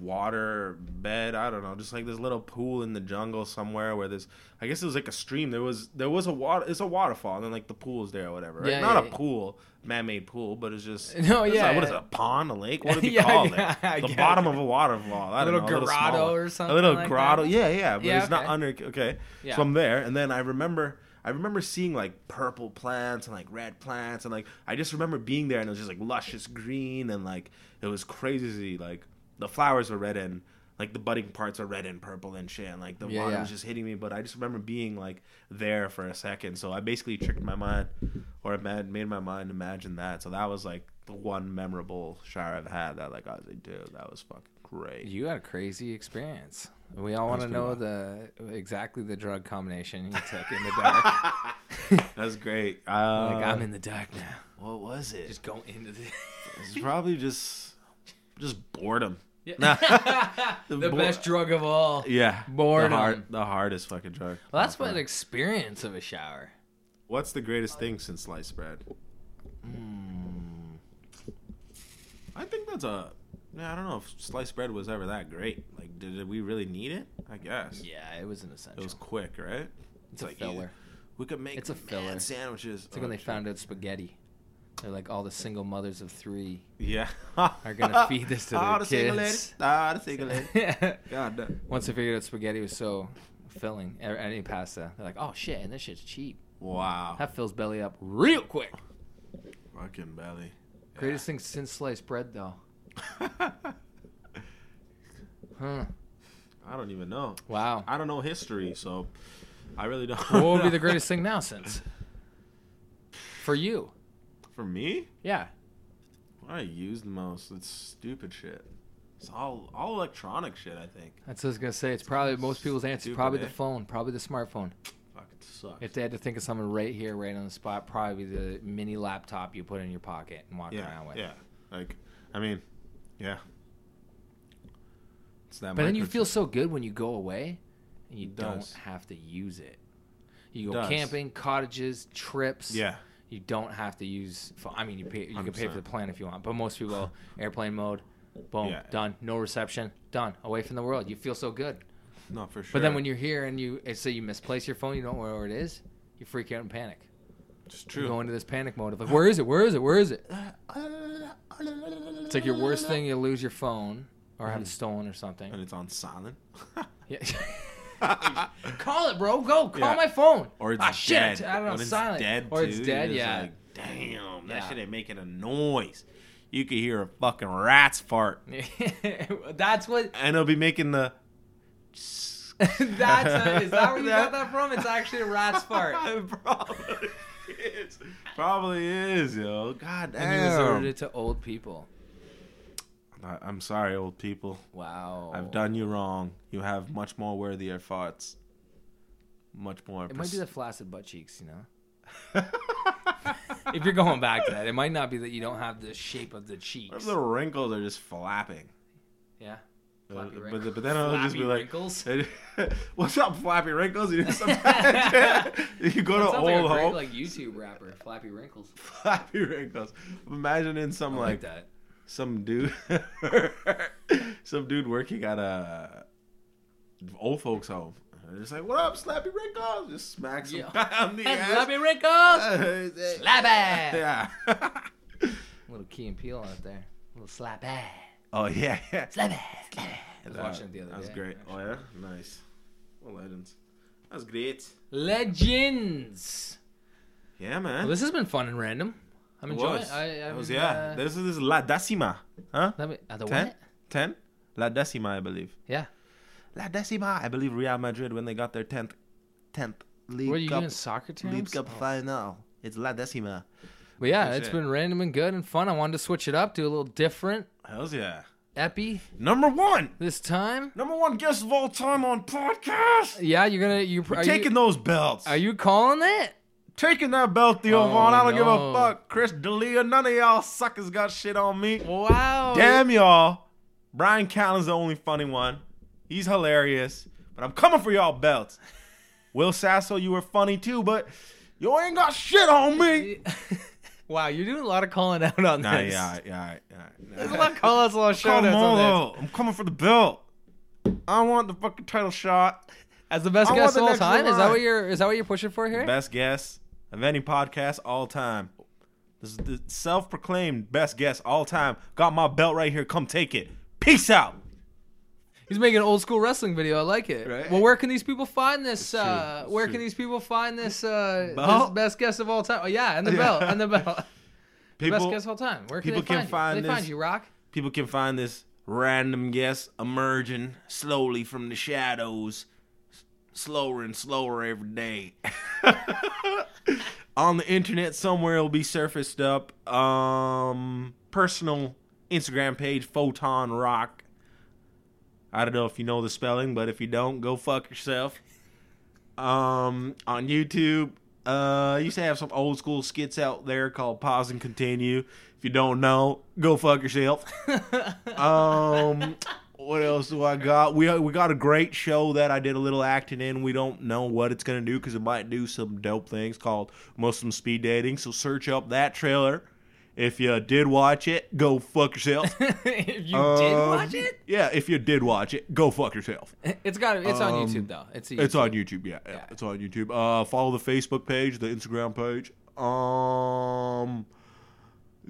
water bed i don't know just like this little pool in the jungle somewhere where there's i guess it was like a stream. There was there was a water it's a waterfall and then like the pool's there or whatever right? Yeah, not yeah, a pool man-made pool but it's just No, it's yeah, like, what is it a pond a lake? What do you Yeah, call it? the bottom it. of a waterfall. I A don't little know, grotto smaller. or something a little like grotto that? yeah yeah but it's not under okay. So i'm there and then i remember I remember seeing like purple plants and like red plants and like I just remember being there and it was just like luscious green and like it was crazy like the flowers were red and like the budding parts are red and purple and shit and like the Yeah, water yeah. was just hitting me but I just remember being like there for a second so I basically tricked my mind or made my mind imagine that so that was like the one memorable shower I've had that like I was like dude that was fucking great You had a crazy experience. We all want to know pretty the exactly the drug combination you took in the dark. that's great uh, like I'm in the dark now. what was it Just go into the. It's probably just just boredom. Yeah. Nah. the bo- best drug of all. Yeah, Boredom. The, hard, the hardest fucking drug. Well, that's what an experience of a shower. What's the greatest thing since sliced bread? Hmm. I think that's a. Yeah, I don't know if sliced bread was ever that great. Like, did, did we really need it? I guess. Yeah, it was an essential. It was quick, right? it's a like, filler. We could make It's a filler. sandwiches. It's like when they found out spaghetti. They're like all the single mothers of three Yeah. are gonna feed this to their the single lady. kids. Ah, the single lady. God damn. Once they figured out spaghetti was so filling, any pasta, they're like, "Oh shit!" And this shit's cheap. Wow. That fills belly up real quick. Fucking belly. Greatest thing since sliced bread, though. Huh? I don't even know. Wow. I don't know history, so I really don't. what would be the greatest thing now since? For you, For me, yeah. what I use the most, it's stupid shit. It's all all electronic shit. I think. That's what I was gonna say. It's probably most people's answer. Probably eh? the phone. Probably the smartphone. Fucking sucks. If they had to think of something right here, right on the spot, probably the mini laptop you put in your pocket and walk yeah, around with. yeah. Like, I mean, yeah. It's that. But then you feel so good when you go away and you don't have to use it. You go does. camping, cottages, trips. Yeah. You don't have to use. Phone. I mean, you pay. You can pay for the plan if you want, but most people airplane mode, Boom. Yeah. Done. No reception. Done. Away from the world. You feel so good. No, for sure. But then when you're here and you say you misplace your phone, you don't know where it is, you freak out and panic. it's true. You go into this panic mode of like, where is it? Where is it? Where is it? It's like your worst thing. You lose your phone or have mm-hmm. it stolen or something. and it's on silent. Yeah. Call it, bro. Go. Call Yeah. my phone. or it's ah, shit. dead. I don't know. When it's silent. dead or it's too, dead. Yeah. Like, Damn, that Yeah. shit ain't making a noise. You could hear a fucking rat's fart, That's what. and it'll be making the. That's a, is that where you got that from? It's actually a rat's fart. Probably is. Probably is, yo. God damn. And you resorted it to old people. I- I'm sorry, old people. Wow. I've done you wrong. You have much more worthier thoughts. Much more. It might be the flaccid butt cheeks, you know. if you're going back to that, it might not be that you don't have the shape of the What cheeks. if the wrinkles are just flapping? Yeah. Uh, Flappy but, wrinkles. but then it'll just be Flappy like, wrinkles? "What's up, flappy wrinkles?" You, sometimes, you go to That like a old great, home, like YouTube rapper, Flappy Wrinkles. flappy wrinkles. Imagine in some like, like that. Some dude, some dude working at a old folks home. And just like, "What up, Slappy Wrinkles?" Just smacks him Yeah. on the ass. Flappy Wrinkles. Slap it. Yeah. Little Key and Peele out there. little slap it. oh yeah, yeah. Slap it. Slap it. I was That- watching it the other That was day. great. Oh yeah, nice. Well, legends. That was great. Legends. Yeah, man. Well, this has been fun and random. I'm It enjoying it. I, I'm, was yeah. uh, this is La Decima, huh? let me, uh, the Ten? what? Ten? La Decima, I believe. Yeah. La Decima, I believe Real Madrid when they got their tenth, tenth League What are you Cup, doing soccer terms? League Cup Oh. final. It's La Decima. But yeah, Good it's shit. been random and good and fun. I wanted to switch it up, do a little different Hell's yeah. epi Number one, this time. number one guest of all time on podcast. Yeah, you're gonna you are Taking you, those belts. are you calling it? Taking that belt, Theo Oh, Von? I don't give a fuck. Chris D'Elia, none of y'all suckers got shit on me. Wow. Damn y'all. Brian Callen's the only funny one. He's hilarious. But I'm coming for y'all belts. Will Sasso, you were funny too, but you ain't got shit on me. wow, you're doing a lot of calling out on Nah, this. yeah, yeah, yeah. There's a lot of call outs, a lot of shout outs on, on this. though. I'm coming for the belt. I want the fucking title shot. As the best I guest of all time, is that what you're is that what you're pushing for here? Best guess of any podcast all time. This is the self-proclaimed best guest all time. Got my belt right here. Come take it. Peace out. He's making an old school wrestling video. I like it. Right? Well, where can these people find this? It's true. Uh, It's where true. can these people find this? Uh, this best guest of all time. Oh yeah, and the Yeah. belt, and the belt. best guest of all time. Where can people they can find, find you? They this- find you, Rock. people can find this random guest emerging slowly from the shadows, slower and slower every day. On the internet somewhere it'll be surfaced up. Um personal Instagram page Photon Rock. I don't know if you know the spelling, but if you don't, go fuck yourself. Um on YouTube, uh I used to have some old school skits out there called Pause and Continue. If you don't know, go fuck yourself. Um, what else do I got? We we got a great show that I did a little acting in. We don't know what it's gonna do because it might do some dope things called Muslim Speed Dating. So search up that trailer. If you did watch it, go fuck yourself. if you did Um, watch it, Yeah, if you did watch it, go fuck yourself. it's got it's on Um, YouTube though. It's a It's on YouTube, yeah, yeah, Yeah. It's on YouTube. Uh, follow the Facebook page, the Instagram page. Um,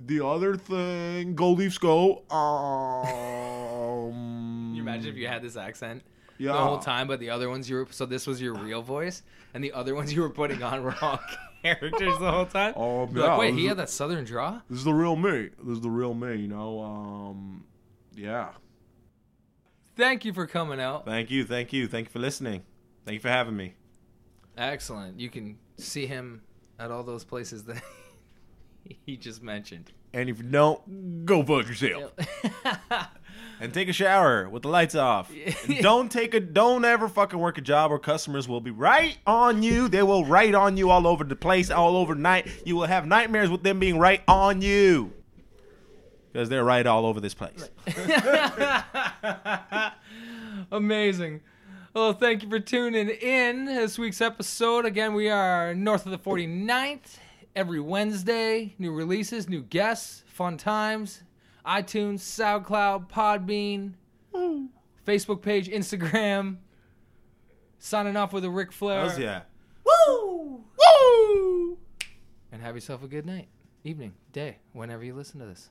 the other thing, go Leafs go. Um, Can you imagine if you had this accent yeah. the whole time, but the other ones you were so this was your real voice, and the other ones you were putting on were all characters the whole time. Oh, You're like, yeah, wait, he is- had that southern draw. This is the real me. This is the real me. You know. Um, yeah. Thank you for coming out. Thank you, thank you, thank you for listening. Thank you for having me. Excellent. You can see him at all those places that he just mentioned. And if you don't, go fuck yourself. And take a shower with the lights off. And don't take a don't ever fucking work a job where customers will be right on you. They will write on you all over the place, all over night. You will have nightmares with them being right on you. Because they're right all over this place. Amazing. Well, thank you for tuning in this week's episode. Again, we are north of the 49th every Wednesday. New releases, new guests, fun times. iTunes, SoundCloud, Podbean, Facebook page, Instagram. Signing off with a Ric Flair. How's yeah? Woo! And have yourself a good night, evening, day, whenever you listen to this.